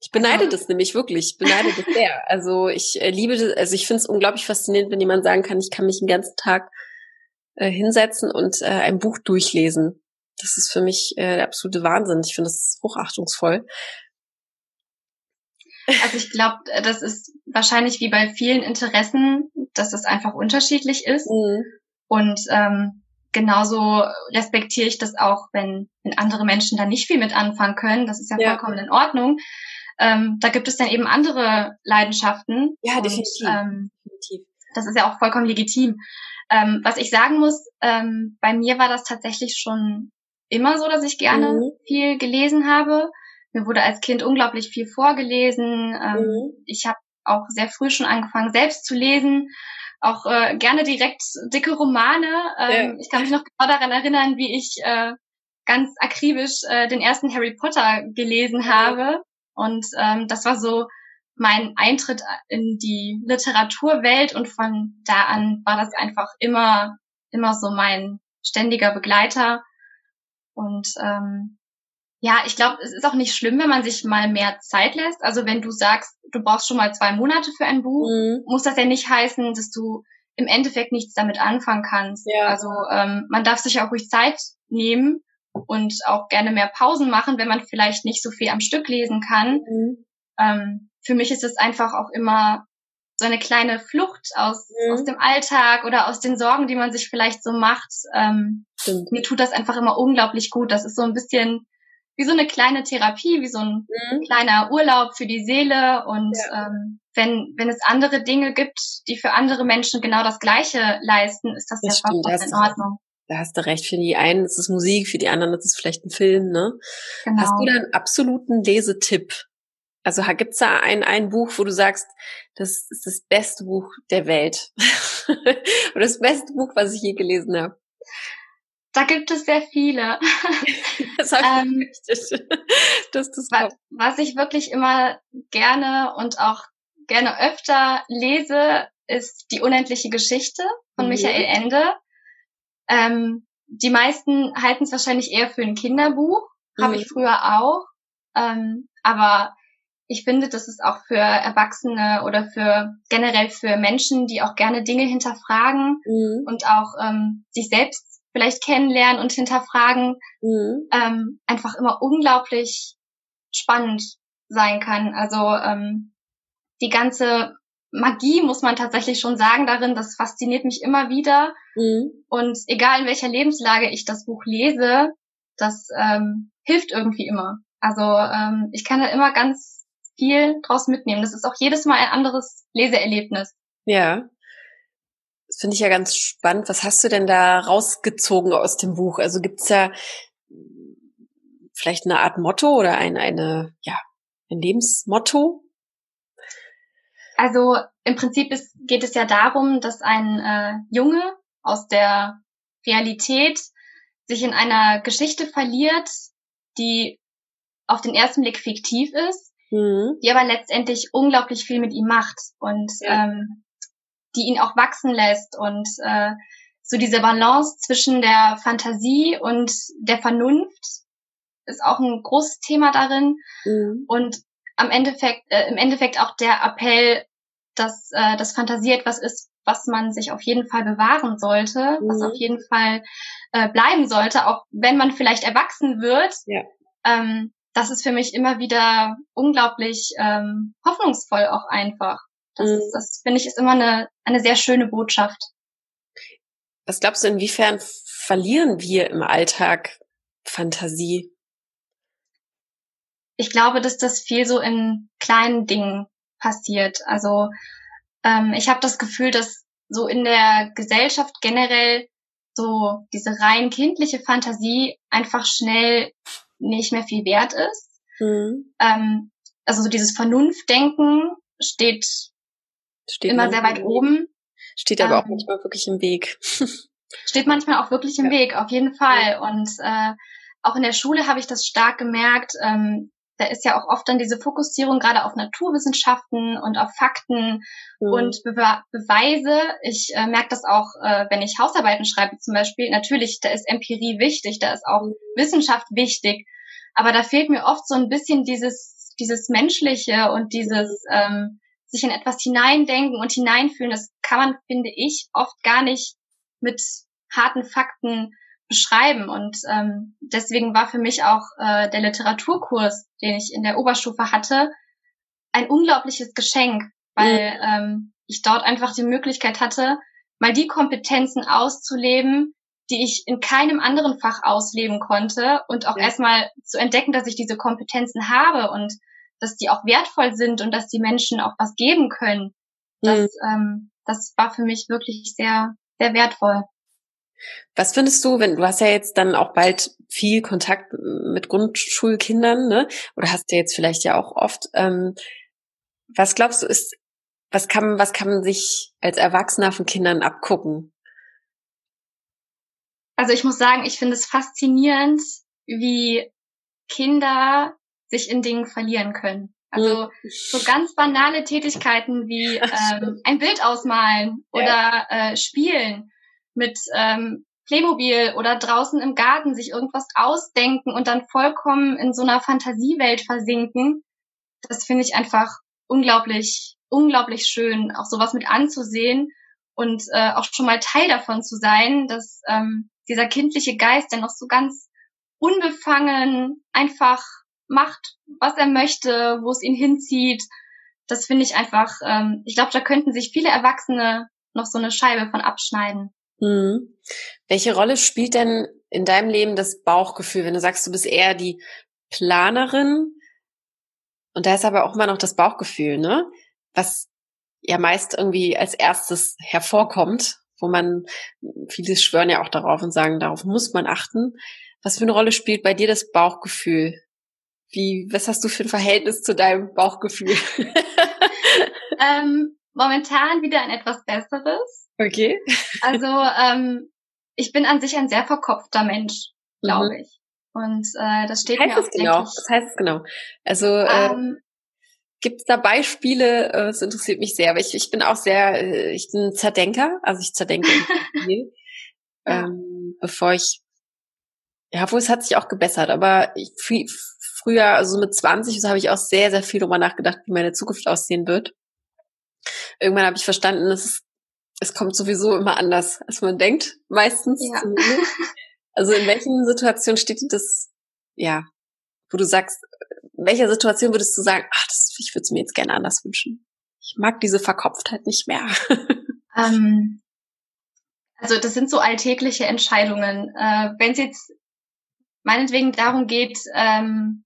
Ich beneide also, das nämlich wirklich. Ich beneide das sehr. Also ich äh, liebe das, also ich finde es unglaublich faszinierend, wenn jemand sagen kann, ich kann mich den ganzen Tag äh, hinsetzen und äh, ein Buch durchlesen. Das ist für mich äh, der absolute Wahnsinn. Ich finde das hochachtungsvoll. Also ich glaube, das ist wahrscheinlich wie bei vielen Interessen, dass es einfach unterschiedlich ist. Mhm. Und ähm, genauso respektiere ich das auch, wenn, wenn andere Menschen da nicht viel mit anfangen können. Das ist ja, ja. vollkommen in Ordnung. Ähm, da gibt es dann eben andere Leidenschaften. Ja, definitiv. Und, ähm, definitiv. Das ist ja auch vollkommen legitim. Ähm, was ich sagen muss, ähm, bei mir war das tatsächlich schon immer so, dass ich gerne mhm. viel gelesen habe. Mir wurde als Kind unglaublich viel vorgelesen. Ähm, mhm. Ich habe auch sehr früh schon angefangen, selbst zu lesen. Auch äh, gerne direkt dicke Romane. Ähm, ja. Ich kann mich noch genau daran erinnern, wie ich äh, ganz akribisch äh, den ersten Harry Potter gelesen habe. Und ähm, das war so mein Eintritt in die Literaturwelt und von da an war das einfach immer, immer so mein ständiger Begleiter. Und ähm, ja, ich glaube, es ist auch nicht schlimm, wenn man sich mal mehr Zeit lässt. Also wenn du sagst, du brauchst schon mal zwei Monate für ein Buch, mhm. muss das ja nicht heißen, dass du im Endeffekt nichts damit anfangen kannst. Ja. Also ähm, man darf sich auch ruhig Zeit nehmen und auch gerne mehr Pausen machen, wenn man vielleicht nicht so viel am Stück lesen kann. Mhm. Ähm, für mich ist es einfach auch immer so eine kleine Flucht aus, mhm. aus dem Alltag oder aus den Sorgen, die man sich vielleicht so macht. Ähm, mir tut das einfach immer unglaublich gut. Das ist so ein bisschen wie so eine kleine Therapie, wie so ein mhm. kleiner Urlaub für die Seele. Und ja. ähm, wenn, wenn es andere Dinge gibt, die für andere Menschen genau das Gleiche leisten, ist das, das ja vollkommen in Ordnung da hast du recht, für die einen ist es Musik, für die anderen ist es vielleicht ein Film, ne? Genau. Hast du da einen absoluten Lesetipp? Also gibt's da ein, ein Buch, wo du sagst, das ist das beste Buch der Welt? [LAUGHS] Oder das beste Buch, was ich je gelesen habe? Da gibt es sehr viele. [LAUGHS] das ähm, das, das was, was ich wirklich immer gerne und auch gerne öfter lese, ist Die unendliche Geschichte von mhm. Michael Ende. Ähm, die meisten halten es wahrscheinlich eher für ein Kinderbuch, mhm. habe ich früher auch. Ähm, aber ich finde, das ist auch für Erwachsene oder für generell für Menschen, die auch gerne Dinge hinterfragen mhm. und auch ähm, sich selbst vielleicht kennenlernen und hinterfragen, mhm. ähm, einfach immer unglaublich spannend sein kann. Also ähm, die ganze Magie, muss man tatsächlich schon sagen, darin, das fasziniert mich immer wieder. Mhm. Und egal in welcher Lebenslage ich das Buch lese, das ähm, hilft irgendwie immer. Also ähm, ich kann da immer ganz viel draus mitnehmen. Das ist auch jedes Mal ein anderes Leseerlebnis. Ja. Das finde ich ja ganz spannend. Was hast du denn da rausgezogen aus dem Buch? Also gibt's ja vielleicht eine Art Motto oder ein, eine, ja, ein Lebensmotto, also im Prinzip ist, geht es ja darum, dass ein äh, Junge aus der Realität sich in einer Geschichte verliert, die auf den ersten Blick fiktiv ist, mhm. die aber letztendlich unglaublich viel mit ihm macht und ja. ähm, die ihn auch wachsen lässt und äh, so diese Balance zwischen der Fantasie und der Vernunft ist auch ein großes Thema darin mhm. und am Endeffekt, äh, im Endeffekt auch der Appell, dass äh, das Fantasie etwas ist, was man sich auf jeden Fall bewahren sollte, mhm. was auf jeden Fall äh, bleiben sollte, auch wenn man vielleicht erwachsen wird. Ja. Ähm, das ist für mich immer wieder unglaublich ähm, hoffnungsvoll auch einfach. Das, mhm. das finde ich ist immer eine, eine sehr schöne Botschaft. Was glaubst du, inwiefern verlieren wir im Alltag Fantasie? Ich glaube, dass das viel so in kleinen Dingen passiert. Also ähm, ich habe das Gefühl, dass so in der Gesellschaft generell so diese rein kindliche Fantasie einfach schnell nicht mehr viel wert ist. Mhm. Ähm, also so dieses Vernunftdenken steht, steht immer sehr weit oben. Steht aber ähm, auch manchmal wirklich im Weg. [LAUGHS] steht manchmal auch wirklich im ja. Weg, auf jeden Fall. Und äh, auch in der Schule habe ich das stark gemerkt. Ähm, da ist ja auch oft dann diese Fokussierung gerade auf Naturwissenschaften und auf Fakten mhm. und Be Beweise. Ich äh, merke das auch, äh, wenn ich Hausarbeiten schreibe zum Beispiel. Natürlich, da ist Empirie wichtig, da ist auch. Wissenschaft wichtig. Aber da fehlt mir oft so ein bisschen dieses, dieses Menschliche und dieses ähm, sich in etwas hineindenken und hineinfühlen. Das kann man, finde ich, oft gar nicht mit harten Fakten beschreiben. Und ähm, deswegen war für mich auch äh, der Literaturkurs, den ich in der Oberstufe hatte, ein unglaubliches Geschenk, weil mhm. ähm, ich dort einfach die Möglichkeit hatte, mal die Kompetenzen auszuleben, die ich in keinem anderen Fach ausleben konnte und auch ja. erstmal zu entdecken, dass ich diese Kompetenzen habe und dass die auch wertvoll sind und dass die Menschen auch was geben können. Das, mhm. ähm, das war für mich wirklich sehr, sehr wertvoll. Was findest du, wenn du hast ja jetzt dann auch bald viel Kontakt mit Grundschulkindern, ne? Oder hast du jetzt vielleicht ja auch oft. Ähm, was glaubst du ist, was kann, was kann man sich als Erwachsener von Kindern abgucken? Also ich muss sagen, ich finde es faszinierend, wie Kinder sich in Dingen verlieren können. Also hm. so ganz banale Tätigkeiten wie [LAUGHS] ähm, ein Bild ausmalen oder äh, spielen mit ähm, Playmobil oder draußen im Garten sich irgendwas ausdenken und dann vollkommen in so einer Fantasiewelt versinken. Das finde ich einfach unglaublich, unglaublich schön, auch sowas mit anzusehen und äh, auch schon mal Teil davon zu sein, dass ähm, dieser kindliche Geist, der noch so ganz unbefangen einfach macht, was er möchte, wo es ihn hinzieht. Das finde ich einfach, ähm, ich glaube, da könnten sich viele Erwachsene noch so eine Scheibe von abschneiden. Mhm. Welche Rolle spielt denn in deinem Leben das Bauchgefühl, wenn du sagst, du bist eher die Planerin und da ist aber auch immer noch das Bauchgefühl, ne? Was ja meist irgendwie als erstes hervorkommt, wo man, viele schwören ja auch darauf und sagen, darauf muss man achten. Was für eine Rolle spielt bei dir das Bauchgefühl? Wie, was hast du für ein Verhältnis zu deinem Bauchgefühl? [LAUGHS] ähm, momentan wieder ein etwas besseres. Okay. Also ähm, ich bin an sich ein sehr verkopfter Mensch, glaube mhm. ich. Und äh, das steht heißt mir auch, genau? Was heißt es genau? Also äh, ähm, gibt es da Beispiele? Äh, das interessiert mich sehr, aber ich, ich bin auch sehr, äh, ich bin Zerdenker, also ich zerdenke [LAUGHS] viel, ja. ähm, bevor ich, ja, wo es hat sich auch gebessert, aber ich, früher, also mit 20, so habe ich auch sehr, sehr viel darüber nachgedacht, wie meine Zukunft aussehen wird. Irgendwann habe ich verstanden, es es kommt sowieso immer anders, als man denkt, meistens. Ja. Also in welchen Situationen steht dir das, ja, wo du sagst, in welcher Situation würdest du sagen, ach, das, ich würde es mir jetzt gerne anders wünschen? Ich mag diese Verkopftheit nicht mehr. [LAUGHS] Ähm, also das sind so alltägliche Entscheidungen. Äh, Wenn es jetzt meinetwegen darum geht, ähm,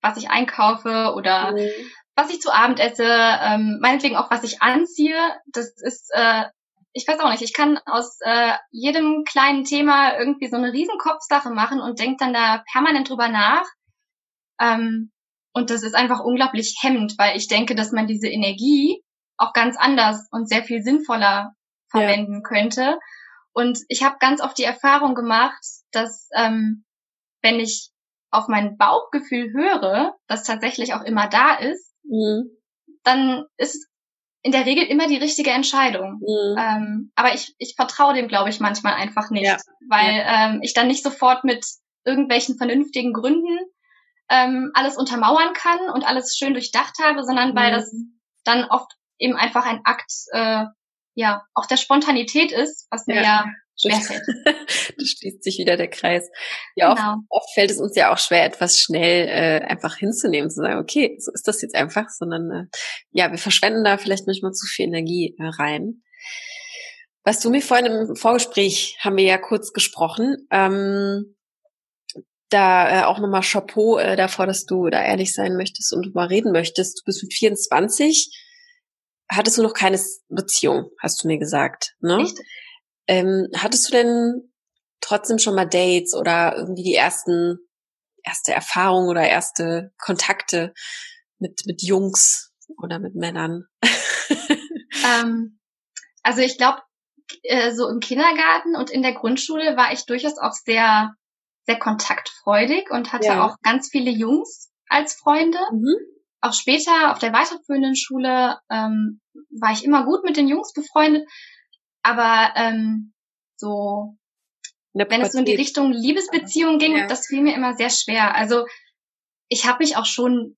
was ich einkaufe oder mhm was ich zu Abend esse, ähm, meinetwegen auch was ich anziehe. Das ist, äh, ich weiß auch nicht, ich kann aus äh, jedem kleinen Thema irgendwie so eine Riesenkopfsache machen und denke dann da permanent drüber nach. Ähm, und das ist einfach unglaublich hemmend, weil ich denke, dass man diese Energie auch ganz anders und sehr viel sinnvoller verwenden ja. könnte. Und ich habe ganz oft die Erfahrung gemacht, dass ähm, wenn ich auf mein Bauchgefühl höre, das tatsächlich auch immer da ist, mhm. dann ist in der Regel immer die richtige Entscheidung. Mhm. Ähm, aber ich, ich vertraue dem, glaube ich, manchmal einfach nicht, ja. weil ja. Ähm, ich dann nicht sofort mit irgendwelchen vernünftigen Gründen ähm, alles untermauern kann und alles schön durchdacht habe, sondern mhm. weil das dann oft eben einfach ein Akt äh, ja auch der Spontanität ist, was mir ja, ja. [LAUGHS] da schließt sich wieder der Kreis. Ja, genau. oft, oft, fällt es uns ja auch schwer, etwas schnell äh, einfach hinzunehmen, zu sagen, okay, so ist das jetzt einfach, sondern äh, ja, wir verschwenden da vielleicht manchmal zu viel Energie äh, rein. Was du mir vorhin im Vorgespräch haben wir ja kurz gesprochen. Ähm, da äh, auch nochmal Chapeau äh, davor, dass du da ehrlich sein möchtest und drüber reden möchtest. Du bist mit 24 hattest du noch keine Beziehung, hast du mir gesagt, ne? Richtig. Ähm, hattest du denn trotzdem schon mal Dates oder irgendwie die ersten, erste Erfahrungen oder erste Kontakte mit, mit Jungs oder mit Männern? [LAUGHS] ähm, also ich glaube, äh, so im Kindergarten und in der Grundschule war ich durchaus auch sehr, sehr kontaktfreudig und hatte ja. auch ganz viele Jungs als Freunde. Mhm. Auch später auf der weiterführenden Schule ähm, war ich immer gut mit den Jungs befreundet, aber ähm, so wenn es so in die Richtung Liebesbeziehung ging, ja. das fiel mir immer sehr schwer. Also ich habe mich auch schon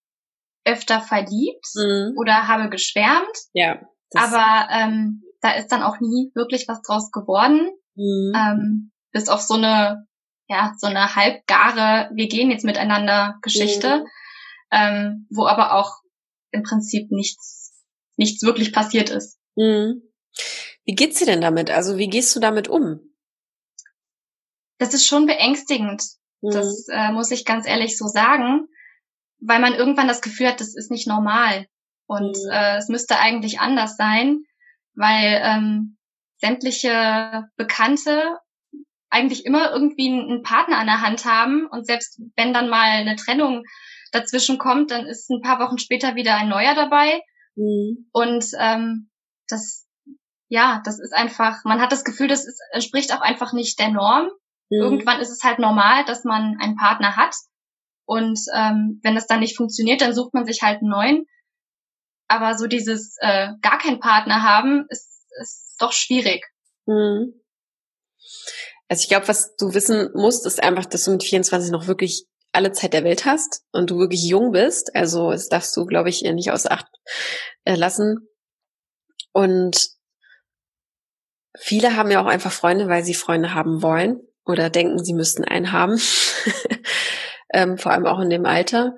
öfter verliebt mhm. oder habe geschwärmt. Ja. Aber ähm, da ist dann auch nie wirklich was draus geworden. Mhm. Ähm, bis auf so eine, ja, so eine halbgare, wir gehen jetzt miteinander Geschichte, mhm. ähm, wo aber auch im Prinzip nichts, nichts wirklich passiert ist. Wie geht's dir denn damit? Also wie gehst du damit um? Das ist schon beängstigend. Mhm. Das äh, muss ich ganz ehrlich so sagen, weil man irgendwann das Gefühl hat, das ist nicht normal und mhm. äh, es müsste eigentlich anders sein weil ähm, sämtliche Bekannte eigentlich immer irgendwie einen Partner an der Hand haben und selbst wenn dann mal eine Trennung dazwischen kommt, dann ist ein paar Wochen später wieder ein neuer dabei. Mhm. Und ähm, das, ja, das ist einfach, man hat das Gefühl, das ist, entspricht auch einfach nicht der Norm. Mhm. Irgendwann ist es halt normal, dass man einen Partner hat. Und ähm, wenn es dann nicht funktioniert, dann sucht man sich halt einen neuen. Aber so dieses äh, gar keinen Partner haben, ist, ist doch schwierig. Mhm. Also ich glaube, was du wissen musst, ist einfach, dass du mit 24 noch wirklich alle Zeit der Welt hast und du wirklich jung bist. Also das darfst du, glaube ich, nicht aus Acht äh, lassen. Und viele haben ja auch einfach Freunde, weil sie Freunde haben wollen oder denken, sie müssten einen haben. [LAUGHS] ähm, vor allem auch in dem Alter.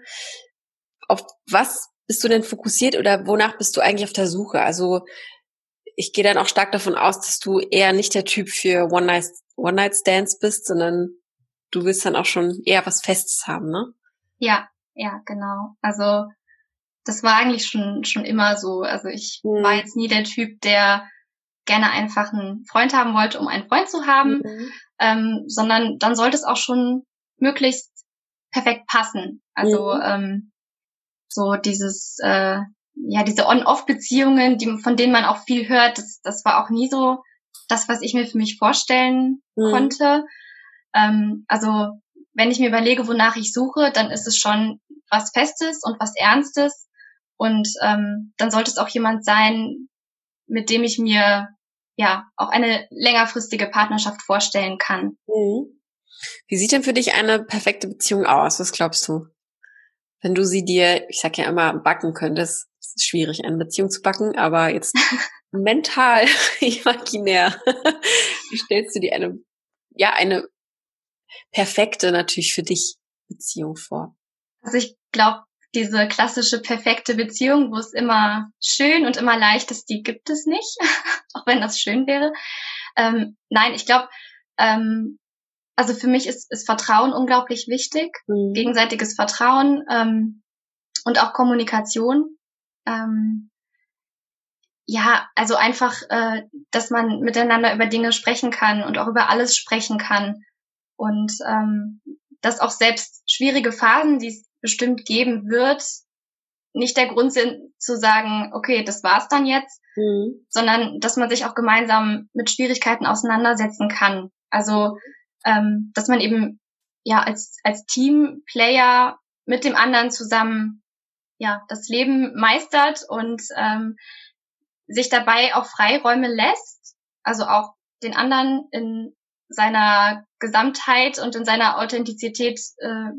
Auf was bist du denn fokussiert oder wonach bist du eigentlich auf der Suche? Also ich gehe dann auch stark davon aus, dass du eher nicht der Typ für One-Night-Stands One bist, sondern du willst dann auch schon eher was Festes haben, ne? Ja, ja, genau. Also das war eigentlich schon schon immer so. Also ich mhm. war jetzt nie der Typ, der gerne einfach einen Freund haben wollte, um einen Freund zu haben, mhm. ähm, sondern dann sollte es auch schon möglichst perfekt passen. Also mhm. ähm, so dieses, äh, ja, diese On-Off-Beziehungen, die, von denen man auch viel hört, das, das war auch nie so das, was ich mir für mich vorstellen mhm. konnte. Ähm, also wenn ich mir überlege, wonach ich suche, dann ist es schon was Festes und was Ernstes. Und ähm, dann sollte es auch jemand sein, mit dem ich mir ja auch eine längerfristige Partnerschaft vorstellen kann. Mhm. Wie sieht denn für dich eine perfekte Beziehung aus? Was glaubst du? wenn du sie dir, ich sag ja immer, backen könntest, es ist schwierig, eine Beziehung zu backen, aber jetzt [LAUGHS] mental, [LAUGHS] imaginär, [LAUGHS] wie stellst du dir eine, ja, eine perfekte natürlich für dich Beziehung vor? Also ich glaube, diese klassische perfekte Beziehung, wo es immer schön und immer leicht ist, die gibt es nicht, [LAUGHS] auch wenn das schön wäre. Ähm, nein, ich glaube, ähm, also für mich ist, ist Vertrauen unglaublich wichtig, mhm. gegenseitiges Vertrauen ähm, und auch Kommunikation. Ähm, ja, also einfach, äh, dass man miteinander über Dinge sprechen kann und auch über alles sprechen kann. Und ähm, dass auch selbst schwierige Phasen, die es bestimmt geben wird, nicht der Grund sind zu sagen, okay, das war's dann jetzt, mhm. sondern dass man sich auch gemeinsam mit Schwierigkeiten auseinandersetzen kann. Also ähm, dass man eben ja als, als Teamplayer mit dem anderen zusammen ja das Leben meistert und ähm, sich dabei auch Freiräume lässt, also auch den anderen in seiner Gesamtheit und in seiner Authentizität äh,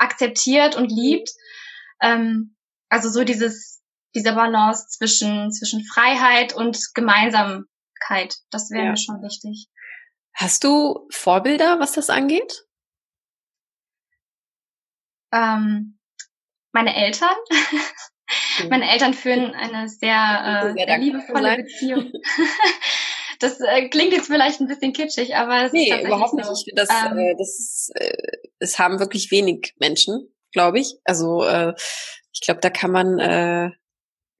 akzeptiert und liebt. Ähm, also so dieses dieser Balance zwischen zwischen Freiheit und Gemeinsamkeit, das wäre ja. mir schon wichtig. Hast du Vorbilder, was das angeht? Ähm, meine Eltern. Mhm. meine Eltern führen eine sehr, äh, sehr liebevolle Beziehung. [LAUGHS] das äh, klingt jetzt vielleicht ein bisschen kitschig, aber es nee, ist überhaupt nicht. So. Ich finde, das, ähm, äh, das ist, äh, es haben wirklich wenig Menschen, glaube ich. Also äh, ich glaube, da kann man äh,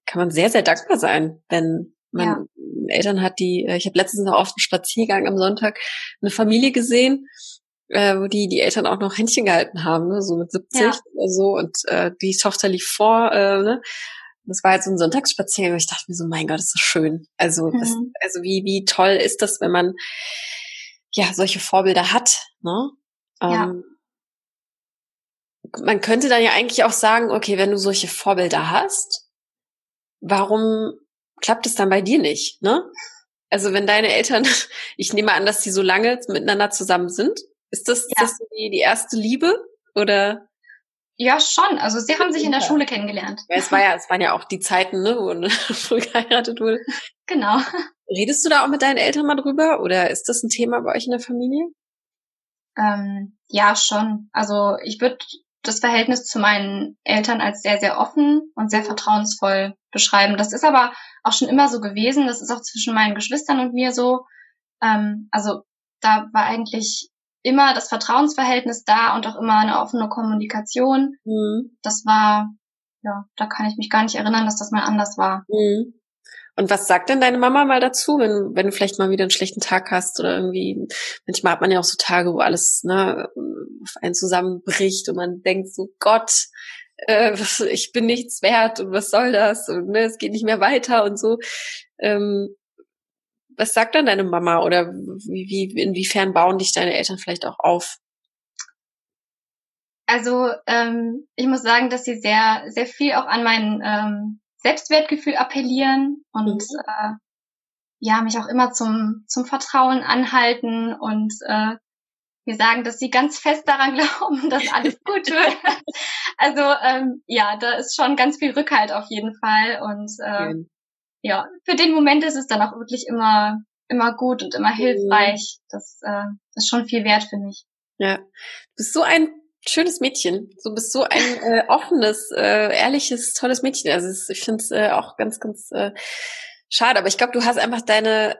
kann man sehr, sehr dankbar sein, wenn man ja. Eltern hat, die, äh, ich habe letztens noch auf dem Spaziergang am Sonntag eine Familie gesehen, äh, wo die die Eltern auch noch Händchen gehalten haben, ne, so mit 70 ja. oder so und äh, die Tochter lief vor, äh, ne, das war halt so ein Sonntagsspaziergang. Ich dachte mir so, mein Gott, ist das schön. Also, mhm. das, also wie, wie toll ist das, wenn man ja solche Vorbilder hat, ne? Ja. Ähm, man könnte dann ja eigentlich auch sagen, okay, wenn du solche Vorbilder hast, warum klappt es dann bei dir nicht, ne? Also wenn deine Eltern, [LAUGHS] ich nehme an, dass die so lange miteinander zusammen sind, ist das, ja. das die, die erste Liebe oder? Ja, schon. Also sie haben sich in der Schule kennengelernt. Ja, es war ja, es waren ja auch die Zeiten, ne, wo [LAUGHS] früh geheiratet wurde. Genau. Redest du da auch mit deinen Eltern mal drüber oder ist das ein Thema bei euch in der Familie? Ähm, ja, schon. Also ich würde das Verhältnis zu meinen Eltern als sehr, sehr offen und sehr vertrauensvoll beschreiben. Das ist aber auch schon immer so gewesen. Das ist auch zwischen meinen Geschwistern und mir so. Ähm, also da war eigentlich immer das Vertrauensverhältnis da und auch immer eine offene Kommunikation. Mhm. Das war, ja, da kann ich mich gar nicht erinnern, dass das mal anders war. Mhm. Und was sagt denn deine Mama mal dazu, wenn, wenn du vielleicht mal wieder einen schlechten Tag hast oder irgendwie, manchmal hat man ja auch so Tage, wo alles ne, auf einen zusammenbricht und man denkt so, Gott, äh, ich bin nichts wert und was soll das und ne, es geht nicht mehr weiter und so. Ähm, was sagt dann deine Mama oder wie, wie, inwiefern bauen dich deine Eltern vielleicht auch auf? Also ähm, ich muss sagen, dass sie sehr, sehr viel auch an mein ähm, Selbstwertgefühl appellieren und mhm. äh, ja mich auch immer zum zum Vertrauen anhalten und äh, mir sagen, dass sie ganz fest daran [LAUGHS] glauben, dass alles gut wird. [LAUGHS] also ähm, ja, da ist schon ganz viel Rückhalt auf jeden Fall und äh, ja, für den Moment ist es dann auch wirklich immer, immer gut und immer hilfreich. Das äh, ist schon viel wert für mich. Ja, du bist so ein schönes Mädchen. Du bist so ein äh, offenes, äh, ehrliches, tolles Mädchen. Also ich finde es äh, auch ganz, ganz äh, schade. Aber ich glaube, du hast einfach deine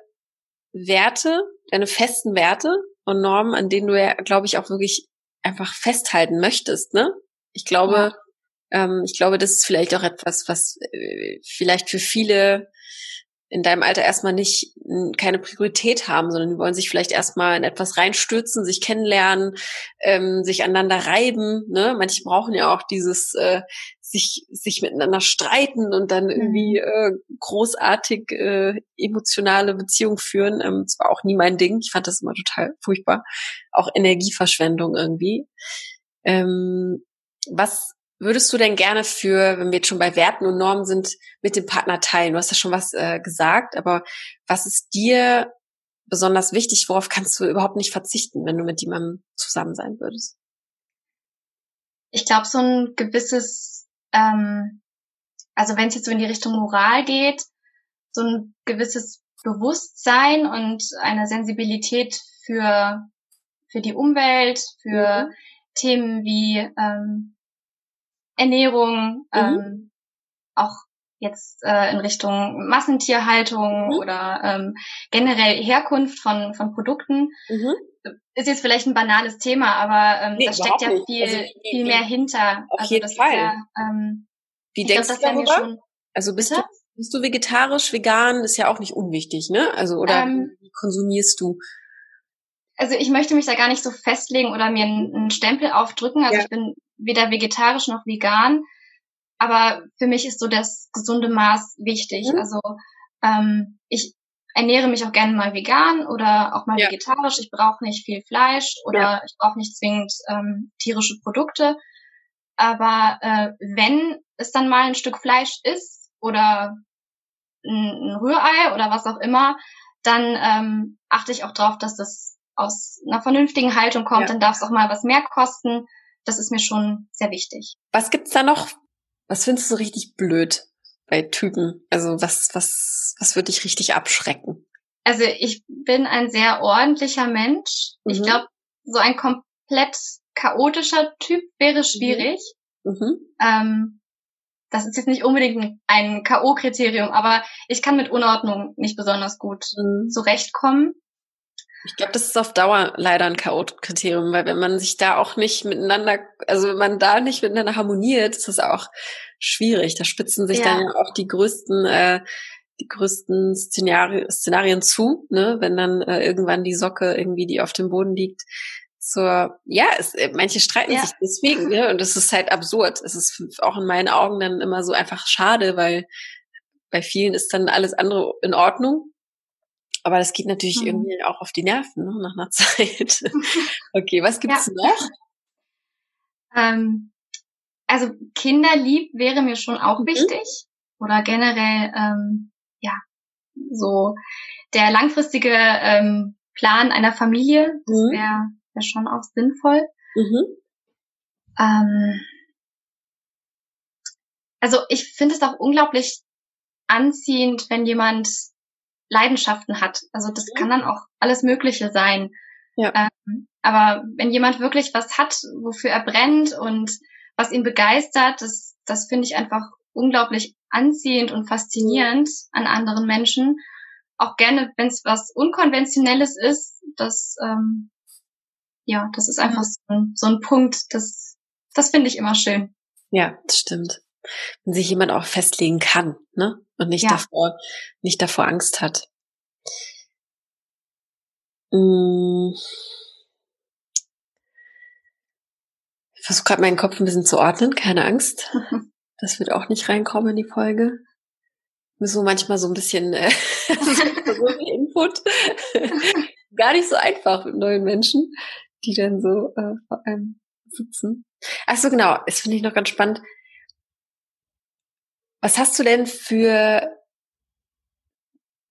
Werte, deine festen Werte und Normen, an denen du ja, glaube ich, auch wirklich einfach festhalten möchtest. Ne? Ich glaube, ja. Ähm, ich glaube, das ist vielleicht auch etwas, was äh, vielleicht für viele in deinem Alter erstmal nicht keine Priorität haben, sondern die wollen sich vielleicht erstmal in etwas reinstürzen, sich kennenlernen, ähm, sich aneinander reiben. Ne? Manche brauchen ja auch dieses äh, sich sich miteinander streiten und dann irgendwie mhm. äh, großartig äh, emotionale Beziehung führen. Ähm, das war auch nie mein Ding. Ich fand das immer total furchtbar. Auch Energieverschwendung irgendwie. Ähm, was würdest du denn gerne für, wenn wir jetzt schon bei Werten und Normen sind, mit dem Partner teilen? Du hast ja schon was äh, gesagt, aber was ist dir besonders wichtig? Worauf kannst du überhaupt nicht verzichten, wenn du mit jemandem zusammen sein würdest? Ich glaube, so ein gewisses, ähm, also wenn es jetzt so in die Richtung Moral geht, so ein gewisses Bewusstsein und eine Sensibilität für, für die Umwelt, für mhm. Themen wie ähm, Ernährung, mhm. ähm, auch jetzt äh, in Richtung Massentierhaltung mhm. oder ähm, generell Herkunft von, von Produkten. Mhm. Ist jetzt vielleicht ein banales Thema, aber ähm, nee, da steckt ja viel, also, wie, viel mehr hinter. Auf also jeden Fall. Ja, ähm, wie denkst glaub, du darüber? Schon, also bist du, bist du vegetarisch, vegan? Ist ja auch nicht unwichtig, ne? Also oder ähm, wie konsumierst du? Also ich möchte mich da gar nicht so festlegen oder mir einen, einen Stempel aufdrücken. Also ja. ich bin weder vegetarisch noch vegan. Aber für mich ist so das gesunde Maß wichtig. Mhm. Also ähm, ich ernähre mich auch gerne mal vegan oder auch mal ja. vegetarisch. Ich brauche nicht viel Fleisch oder ja. ich brauche nicht zwingend ähm, tierische Produkte. Aber äh, wenn es dann mal ein Stück Fleisch ist oder ein, ein Rührei oder was auch immer, dann ähm, achte ich auch drauf, dass das aus einer vernünftigen Haltung kommt. Ja. Dann darf es auch mal was mehr kosten das ist mir schon sehr wichtig. Was gibt's da noch? Was findest du richtig blöd bei Typen? Also was, was, was würde dich richtig abschrecken? Also ich bin ein sehr ordentlicher Mensch. Mhm. Ich glaube, so ein komplett chaotischer Typ wäre mhm. schwierig. Mhm. Ähm, das ist jetzt nicht unbedingt ein K.O.-Kriterium, aber ich kann mit Unordnung nicht besonders gut mhm. zurechtkommen. Ich glaube, das ist auf Dauer leider ein Chaot-Kriterium, weil wenn man sich da auch nicht miteinander, also wenn man da nicht miteinander harmoniert, ist das auch schwierig. Da spitzen sich ja. dann ja auch die größten, äh, die größten Szenari Szenarien zu, ne? wenn dann äh, irgendwann die Socke irgendwie, die auf dem Boden liegt, zur, ja, es, äh, manche streiten ja. sich deswegen, ne? Und es ist halt absurd. Es ist auch in meinen Augen dann immer so einfach schade, weil bei vielen ist dann alles andere in Ordnung. Aber das geht natürlich mhm. irgendwie auch auf die Nerven, ne? nach einer [LAUGHS] Zeit. [LAUGHS] okay, was gibt's ja. noch? Ähm, also Kinderlieb wäre mir schon auch mhm. wichtig. Oder generell, ähm, ja, so der langfristige ähm, Plan einer Familie, das mhm. wäre wär schon auch sinnvoll. Mhm. Ähm, also ich finde es auch unglaublich anziehend, wenn jemand Leidenschaften hat. Also das kann dann auch alles Mögliche sein. Ja. Ähm, aber wenn jemand wirklich was hat, wofür er brennt und was ihn begeistert, das, das finde ich einfach unglaublich anziehend und faszinierend an anderen Menschen. Auch gerne, wenn es was Unkonventionelles ist, das, ähm, ja, das ist einfach so ein, so ein Punkt, das, das finde ich immer schön. Ja, das stimmt. Wenn sich jemand auch festlegen kann, ne? Und nicht ja. davor, nicht davor Angst hat. Hm. Ich versuche gerade meinen Kopf ein bisschen zu ordnen, keine Angst. [LAUGHS] Das wird auch nicht reinkommen in die Folge. So manchmal so ein bisschen äh, [LAUGHS] Input. [LAUGHS] Gar nicht so einfach mit neuen Menschen, die dann so äh, vor einem sitzen. Ach so, genau. Das finde ich noch ganz spannend. Was hast du denn für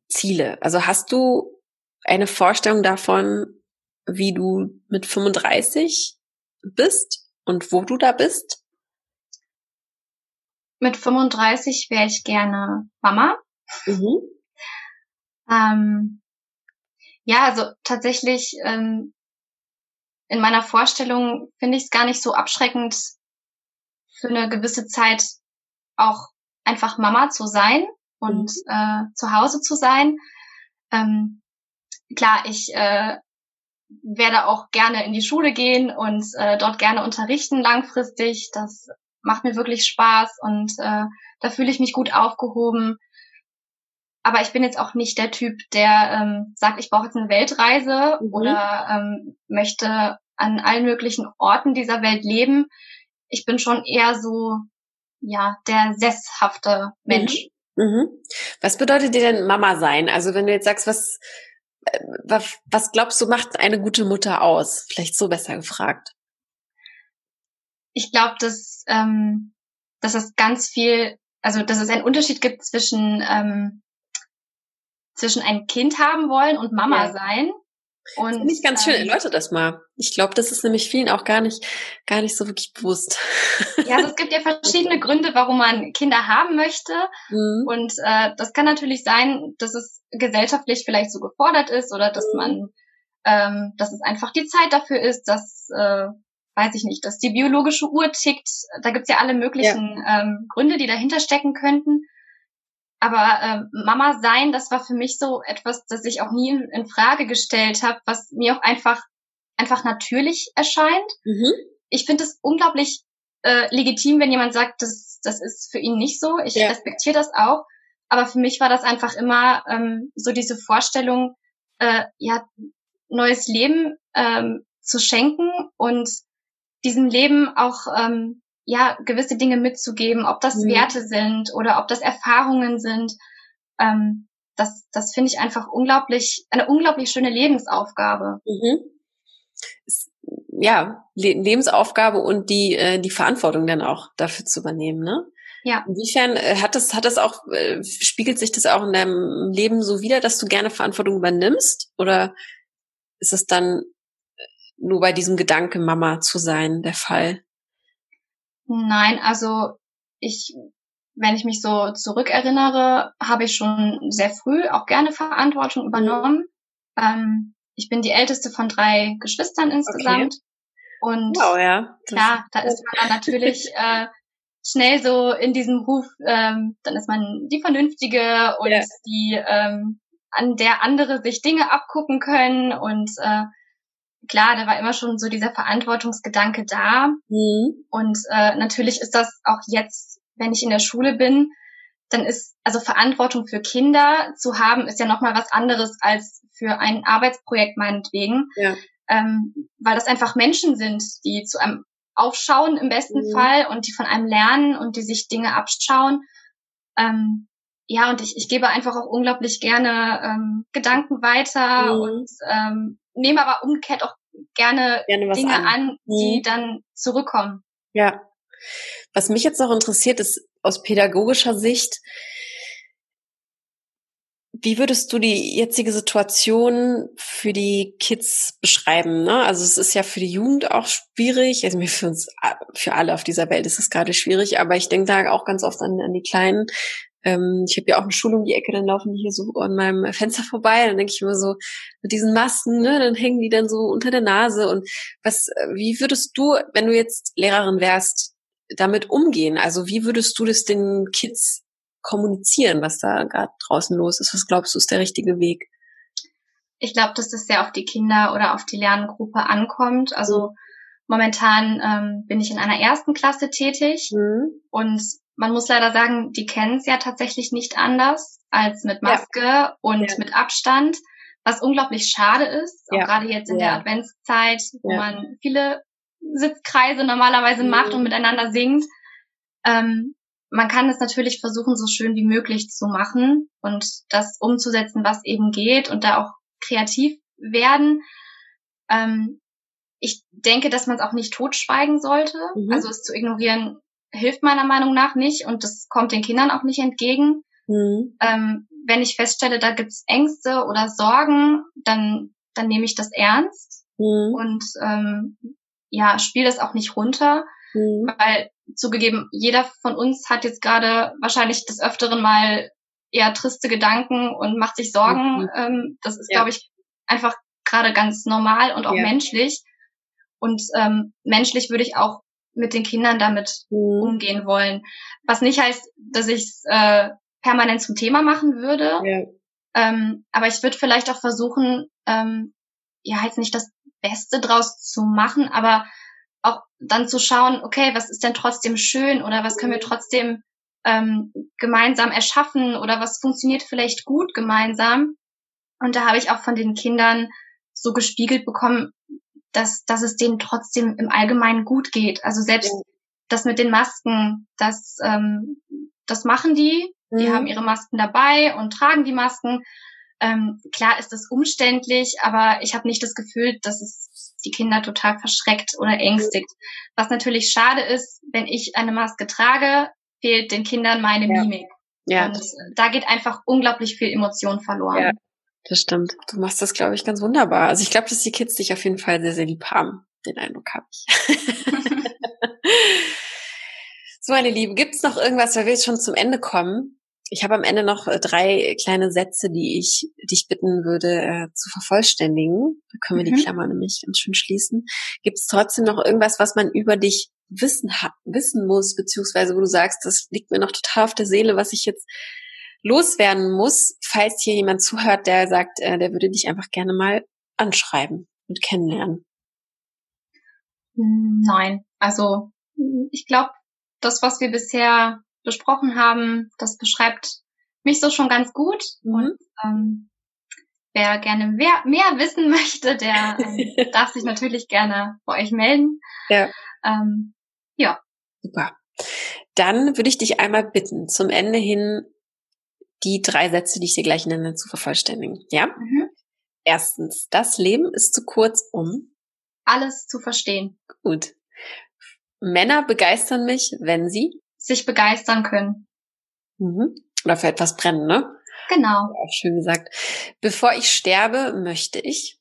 Ziele? Also hast du eine Vorstellung davon, wie du mit 35 bist und wo du da bist? Mit 35 wäre ich gerne Mama. Mhm. Ähm, ja, also tatsächlich ähm, in meiner Vorstellung finde ich es gar nicht so abschreckend, für eine gewisse Zeit auch einfach Mama zu sein und mhm. äh, zu Hause zu sein. Ähm, klar, ich äh, werde auch gerne in die Schule gehen und äh, dort gerne unterrichten langfristig. Das macht mir wirklich Spaß und äh, da fühle ich mich gut aufgehoben. Aber ich bin jetzt auch nicht der Typ, der ähm, sagt, ich brauche jetzt eine Weltreise mhm. oder ähm, möchte an allen möglichen Orten dieser Welt leben. Ich bin schon eher so, ja, der sesshafte Mensch. Mhm. Mhm. Was bedeutet dir denn Mama sein? Also wenn du jetzt sagst, was, äh, was, was glaubst du macht eine gute Mutter aus? Vielleicht so besser gefragt. Ich glaube, dass, ähm, dass es ganz viel, also dass es einen Unterschied gibt zwischen ähm, zwischen ein Kind haben wollen und Mama ja. sein. Und Finde ich ganz schön, ähm, erläutere das mal. Ich glaube, das ist nämlich vielen auch gar nicht, gar nicht so wirklich bewusst. Ja, also es gibt ja verschiedene Gründe, warum man Kinder haben möchte. Mhm. Und äh, das kann natürlich sein, dass es gesellschaftlich vielleicht so gefordert ist oder dass man, ähm, dass es einfach die Zeit dafür ist, dass, äh, weiß ich nicht, dass die biologische Uhr tickt. Da gibt's ja alle möglichen ja. Ähm, Gründe, die dahinter stecken könnten. Aber äh, Mama sein, das war für mich so etwas, das ich auch nie in, in Frage gestellt habe, was mir auch einfach einfach natürlich erscheint. Mhm. Ich finde es unglaublich äh, legitim, wenn jemand sagt, das, das ist für ihn nicht so. Ich ja. respektiere das auch. Aber für mich war das einfach immer ähm, so diese Vorstellung, äh, ja, neues Leben ähm, zu schenken und diesem Leben auch ähm, ja gewisse Dinge mitzugeben, ob das mhm. Werte sind oder ob das Erfahrungen sind. Ähm, das das finde ich einfach unglaublich eine unglaublich schöne Lebensaufgabe. Mhm. Ja, Le Lebensaufgabe und die äh, die Verantwortung dann auch dafür zu übernehmen, ne? Ja. Inwiefern äh, hat das, hat das auch, äh, spiegelt sich das auch in deinem Leben so wieder, dass du gerne Verantwortung übernimmst? Oder ist es dann äh, nur bei diesem Gedanke, Mama zu sein, der Fall? Nein, also ich, wenn ich mich so zurückerinnere, habe ich schon sehr früh auch gerne Verantwortung übernommen. Ähm, ich bin die älteste von drei Geschwistern insgesamt. Okay. Und wow, ja. klar, da ist man dann [LAUGHS] natürlich äh, schnell so in diesem Ruf, ähm, dann ist man die Vernünftige und ja. die, ähm, an der andere sich Dinge abgucken können und äh, klar, da war immer schon so dieser Verantwortungsgedanke da. Mhm. Und äh, natürlich ist das auch jetzt wenn ich in der Schule bin, dann ist also Verantwortung für Kinder zu haben, ist ja nochmal was anderes als für ein Arbeitsprojekt meinetwegen. Ja. Ähm, weil das einfach Menschen sind, die zu einem aufschauen im besten mhm. Fall und die von einem lernen und die sich Dinge abschauen. Ähm, ja, und ich, ich gebe einfach auch unglaublich gerne ähm, Gedanken weiter mhm. und ähm, nehme aber umgekehrt auch gerne, gerne Dinge an, an die mhm. dann zurückkommen. Ja. Was mich jetzt noch interessiert, ist aus pädagogischer Sicht, wie würdest du die jetzige Situation für die Kids beschreiben? Ne? Also es ist ja für die Jugend auch schwierig. Also für uns, für alle auf dieser Welt ist es gerade schwierig, aber ich denke da auch ganz oft an, an die Kleinen. Ähm, ich habe ja auch eine Schule um die Ecke, dann laufen die hier so an meinem Fenster vorbei. Dann denke ich immer so, mit diesen Masken, ne, dann hängen die dann so unter der Nase. Und was, wie würdest du, wenn du jetzt Lehrerin wärst, damit umgehen? Also wie würdest du das den Kids kommunizieren, was da gerade draußen los ist? Was glaubst du, ist der richtige Weg? Ich glaube, dass das sehr auf die Kinder oder auf die Lerngruppe ankommt. Also momentan ähm, bin ich in einer ersten Klasse tätig mhm. und man muss leider sagen, die kennen es ja tatsächlich nicht anders als mit Maske ja. und ja. mit Abstand, was unglaublich schade ist, ja. auch gerade jetzt in der Adventszeit, wo man viele Sitzkreise normalerweise mhm. macht und miteinander singt. Ähm, man kann es natürlich versuchen, so schön wie möglich zu machen und das umzusetzen, was eben geht und da auch kreativ werden. Ähm, ich denke, dass man es auch nicht totschweigen sollte. Mhm. Also es zu ignorieren hilft meiner Meinung nach nicht und das kommt den Kindern auch nicht entgegen. Mhm. Ähm, wenn ich feststelle, da gibt's Ängste oder Sorgen, dann, dann nehme ich das ernst mhm. und ähm, ja, spiele das auch nicht runter, mhm. weil zugegeben, jeder von uns hat jetzt gerade wahrscheinlich des Öfteren mal eher triste Gedanken und macht sich Sorgen. Mhm. Ähm, das ist, ja. glaube ich, einfach gerade ganz normal und auch ja. menschlich. Und ähm, menschlich würde ich auch mit den Kindern damit mhm. umgehen wollen. Was nicht heißt, dass ich es äh, permanent zum Thema machen würde. Ja. Ähm, aber ich würde vielleicht auch versuchen, ähm, ja, jetzt nicht das Beste draus zu machen, aber auch dann zu schauen, okay, was ist denn trotzdem schön oder was können wir trotzdem ähm, gemeinsam erschaffen oder was funktioniert vielleicht gut gemeinsam. Und da habe ich auch von den Kindern so gespiegelt bekommen, dass, dass es denen trotzdem im Allgemeinen gut geht. Also selbst ja. das mit den Masken, das, ähm, das machen die. Die mhm. haben ihre Masken dabei und tragen die Masken. Ähm, klar ist es umständlich, aber ich habe nicht das Gefühl, dass es die Kinder total verschreckt oder ängstigt. Was natürlich schade ist, wenn ich eine Maske trage, fehlt den Kindern meine ja. Mimik. Ja. Und da geht einfach unglaublich viel Emotion verloren. Ja, das stimmt. Du machst das, glaube ich, ganz wunderbar. Also ich glaube, dass die Kids dich auf jeden Fall sehr, sehr lieb haben. Den Eindruck habe ich. [LAUGHS] so, meine Liebe, gibt es noch irgendwas, weil wir jetzt schon zum Ende kommen? Ich habe am Ende noch äh, drei kleine Sätze, die ich dich bitten würde äh, zu vervollständigen. Da können wir mhm. die Klammer nämlich ganz schön schließen. Gibt es trotzdem noch irgendwas, was man über dich wissen, wissen muss, beziehungsweise wo du sagst, das liegt mir noch total auf der Seele, was ich jetzt loswerden muss, falls hier jemand zuhört, der sagt, äh, der würde dich einfach gerne mal anschreiben und kennenlernen? Nein, also ich glaube, das, was wir bisher besprochen haben, das beschreibt mich so schon ganz gut. Mhm. Und ähm, wer gerne mehr, mehr wissen [LAUGHS] möchte, der ähm, [LAUGHS] darf sich natürlich gerne bei euch melden. Ja. Ähm, ja. Super. Dann würde ich dich einmal bitten, zum Ende hin die drei Sätze, die ich dir gleich nenne, zu vervollständigen. Ja? Mhm. Erstens, das Leben ist zu kurz, um alles zu verstehen. Gut. Männer begeistern mich, wenn sie sich begeistern können. Mhm. Oder für etwas brennen, ne? Genau. Ja, schön gesagt. Bevor ich sterbe, möchte ich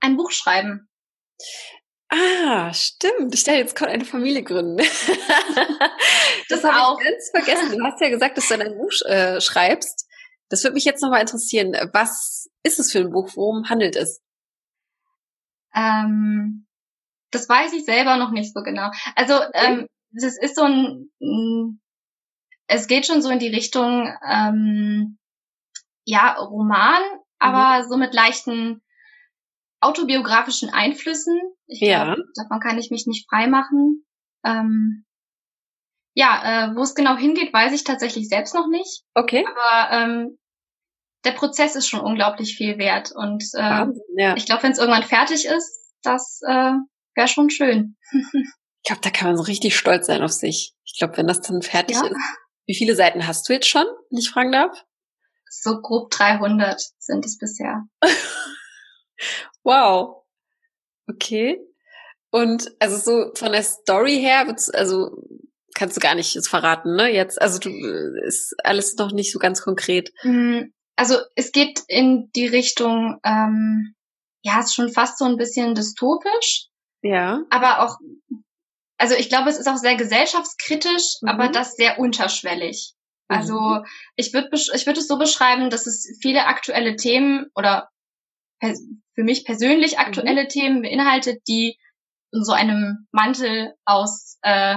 ein Buch schreiben. Ah, stimmt. Ich stelle jetzt gerade eine Familie gründen. [LAUGHS] das habe ich ganz vergessen. Du hast ja gesagt, dass du ein Buch äh, schreibst. Das würde mich jetzt nochmal interessieren. Was ist es für ein Buch? Worum handelt es? Ähm, das weiß ich selber noch nicht so genau. Also ähm, das ist so ein, es geht schon so in die Richtung, ähm, ja, Roman, aber mhm. so mit leichten autobiografischen Einflüssen. Ich ja. Glaub, davon kann ich mich nicht frei machen. Ähm, ja, äh, wo es genau hingeht, weiß ich tatsächlich selbst noch nicht. Okay. Aber ähm, der Prozess ist schon unglaublich viel wert. Und äh, Wahnsinn, ja. ich glaube, wenn es irgendwann fertig ist, das äh, wäre schon schön. [LAUGHS] Ich glaube, da kann man so richtig stolz sein auf sich. Ich glaube, wenn das dann fertig Ja. ist. Wie viele Seiten hast du jetzt schon, wenn ich fragen darf? So grob 300 sind es bisher. [LAUGHS] Wow. Okay. Und also so von der Story her, also kannst du gar nicht verraten, ne? Jetzt, also du äh, ist alles noch nicht so ganz konkret. Mm, Also es geht in die Richtung, ähm, ja, ist schon fast so ein bisschen dystopisch, Ja. aber auch, also ich glaube, es ist auch sehr gesellschaftskritisch, Mhm. aber das sehr unterschwellig. Mhm. Also ich würde ich würde es so beschreiben, dass es viele aktuelle Themen oder für mich persönlich aktuelle Themen beinhaltet, die in so einem Mantel aus äh,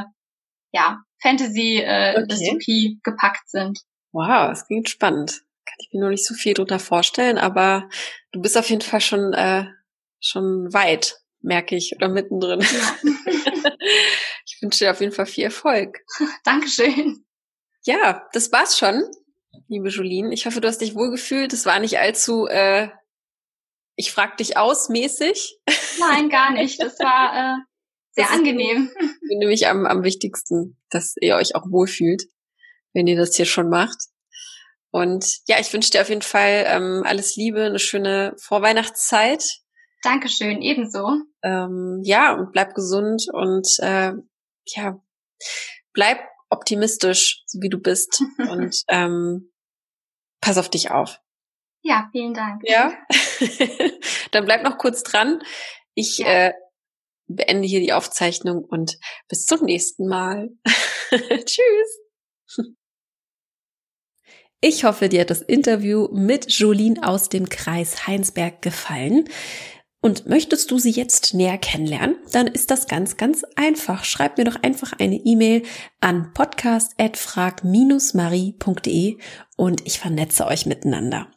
ja, Fantasy äh, Okay. Dystopie gepackt sind. Wow, das klingt spannend. Kann ich mir noch nicht so viel drunter vorstellen, aber du bist auf jeden Fall schon äh, schon weit, merke ich, oder mittendrin. Ja. [LAUGHS] ich wünsche dir auf jeden Fall viel Erfolg. [LAUGHS] Dankeschön. Ja, das war's schon, liebe Jolene. Ich hoffe, du hast dich wohlgefühlt. Es war nicht allzu, äh, ich frag dich aus mäßig. Nein, gar nicht. Das war äh, sehr Das ist- angenehm. Nämlich am, am wichtigsten, dass ihr euch auch wohlfühlt, wenn ihr das hier schon macht. Und ja, ich wünsche dir auf jeden Fall ähm, alles Liebe, eine schöne Vorweihnachtszeit. Dankeschön, ebenso. Ähm, ja, und bleib gesund und äh, ja, bleib optimistisch, so wie du bist. [LAUGHS] und ähm, pass auf dich auf. Ja, vielen Dank. Ja. [LAUGHS] Dann bleib noch kurz dran. Ich Ja. äh, beende hier die Aufzeichnung und bis zum nächsten Mal. [LAUGHS] Tschüss. Ich hoffe, dir hat das Interview mit Jolene aus dem Kreis Heinsberg gefallen. Und möchtest du sie jetzt näher kennenlernen, dann ist das ganz, ganz einfach. Schreib mir doch einfach eine E-Mail an podcast.frag-marie.de und ich vernetze euch miteinander.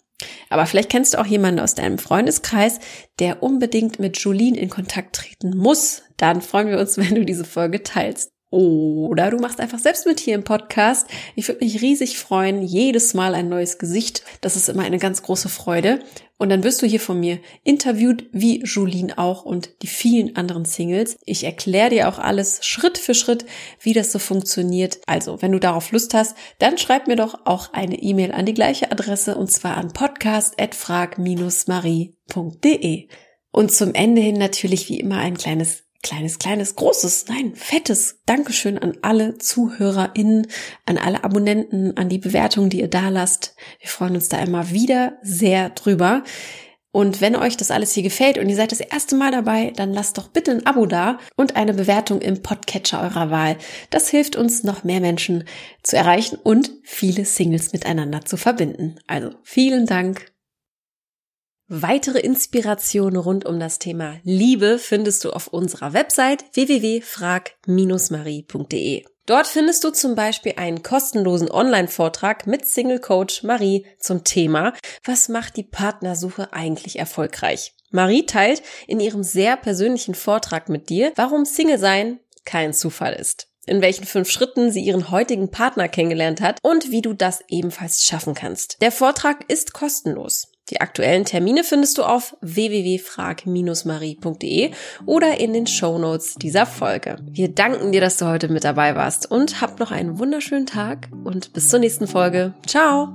Aber vielleicht kennst du auch jemanden aus deinem Freundeskreis, der unbedingt mit Jolene in Kontakt treten muss. Dann freuen wir uns, [LAUGHS] wenn du diese Folge teilst. Oder du machst einfach selbst mit hier im Podcast. Ich würde mich riesig freuen. Jedes Mal ein neues Gesicht. Das ist immer eine ganz große Freude. Und dann wirst du hier von mir interviewt, wie Jolene auch und die vielen anderen Singles. Ich erkläre dir auch alles Schritt für Schritt, wie das so funktioniert. Also, wenn du darauf Lust hast, dann schreib mir doch auch eine E-Mail an die gleiche Adresse und zwar an podcast.frag-marie.de. Und zum Ende hin natürlich wie immer ein kleines kleines, kleines, großes, nein, fettes Dankeschön an alle ZuhörerInnen, an alle Abonnenten, an die Bewertungen, die ihr da lasst. Wir freuen uns da immer wieder sehr drüber. Und wenn euch das alles hier gefällt und ihr seid das erste Mal dabei, dann lasst doch bitte ein Abo da und eine Bewertung im Podcatcher eurer Wahl. Das hilft uns, noch mehr Menschen zu erreichen und viele Singles miteinander zu verbinden. Also vielen Dank. Weitere Inspirationen rund um das Thema Liebe findest du auf unserer Website www.frag-marie.de. Dort findest du zum Beispiel einen kostenlosen Online-Vortrag mit Single Coach Marie zum Thema Was macht die Partnersuche eigentlich erfolgreich? Marie teilt in ihrem sehr persönlichen Vortrag mit dir, warum Single sein kein Zufall ist in welchen fünf Schritten sie ihren heutigen Partner kennengelernt hat und wie du das ebenfalls schaffen kannst. Der Vortrag ist kostenlos. Die aktuellen Termine findest du auf www.frag-marie.de oder in den Shownotes dieser Folge. Wir danken dir, dass du heute mit dabei warst und hab noch einen wunderschönen Tag und bis zur nächsten Folge. Ciao!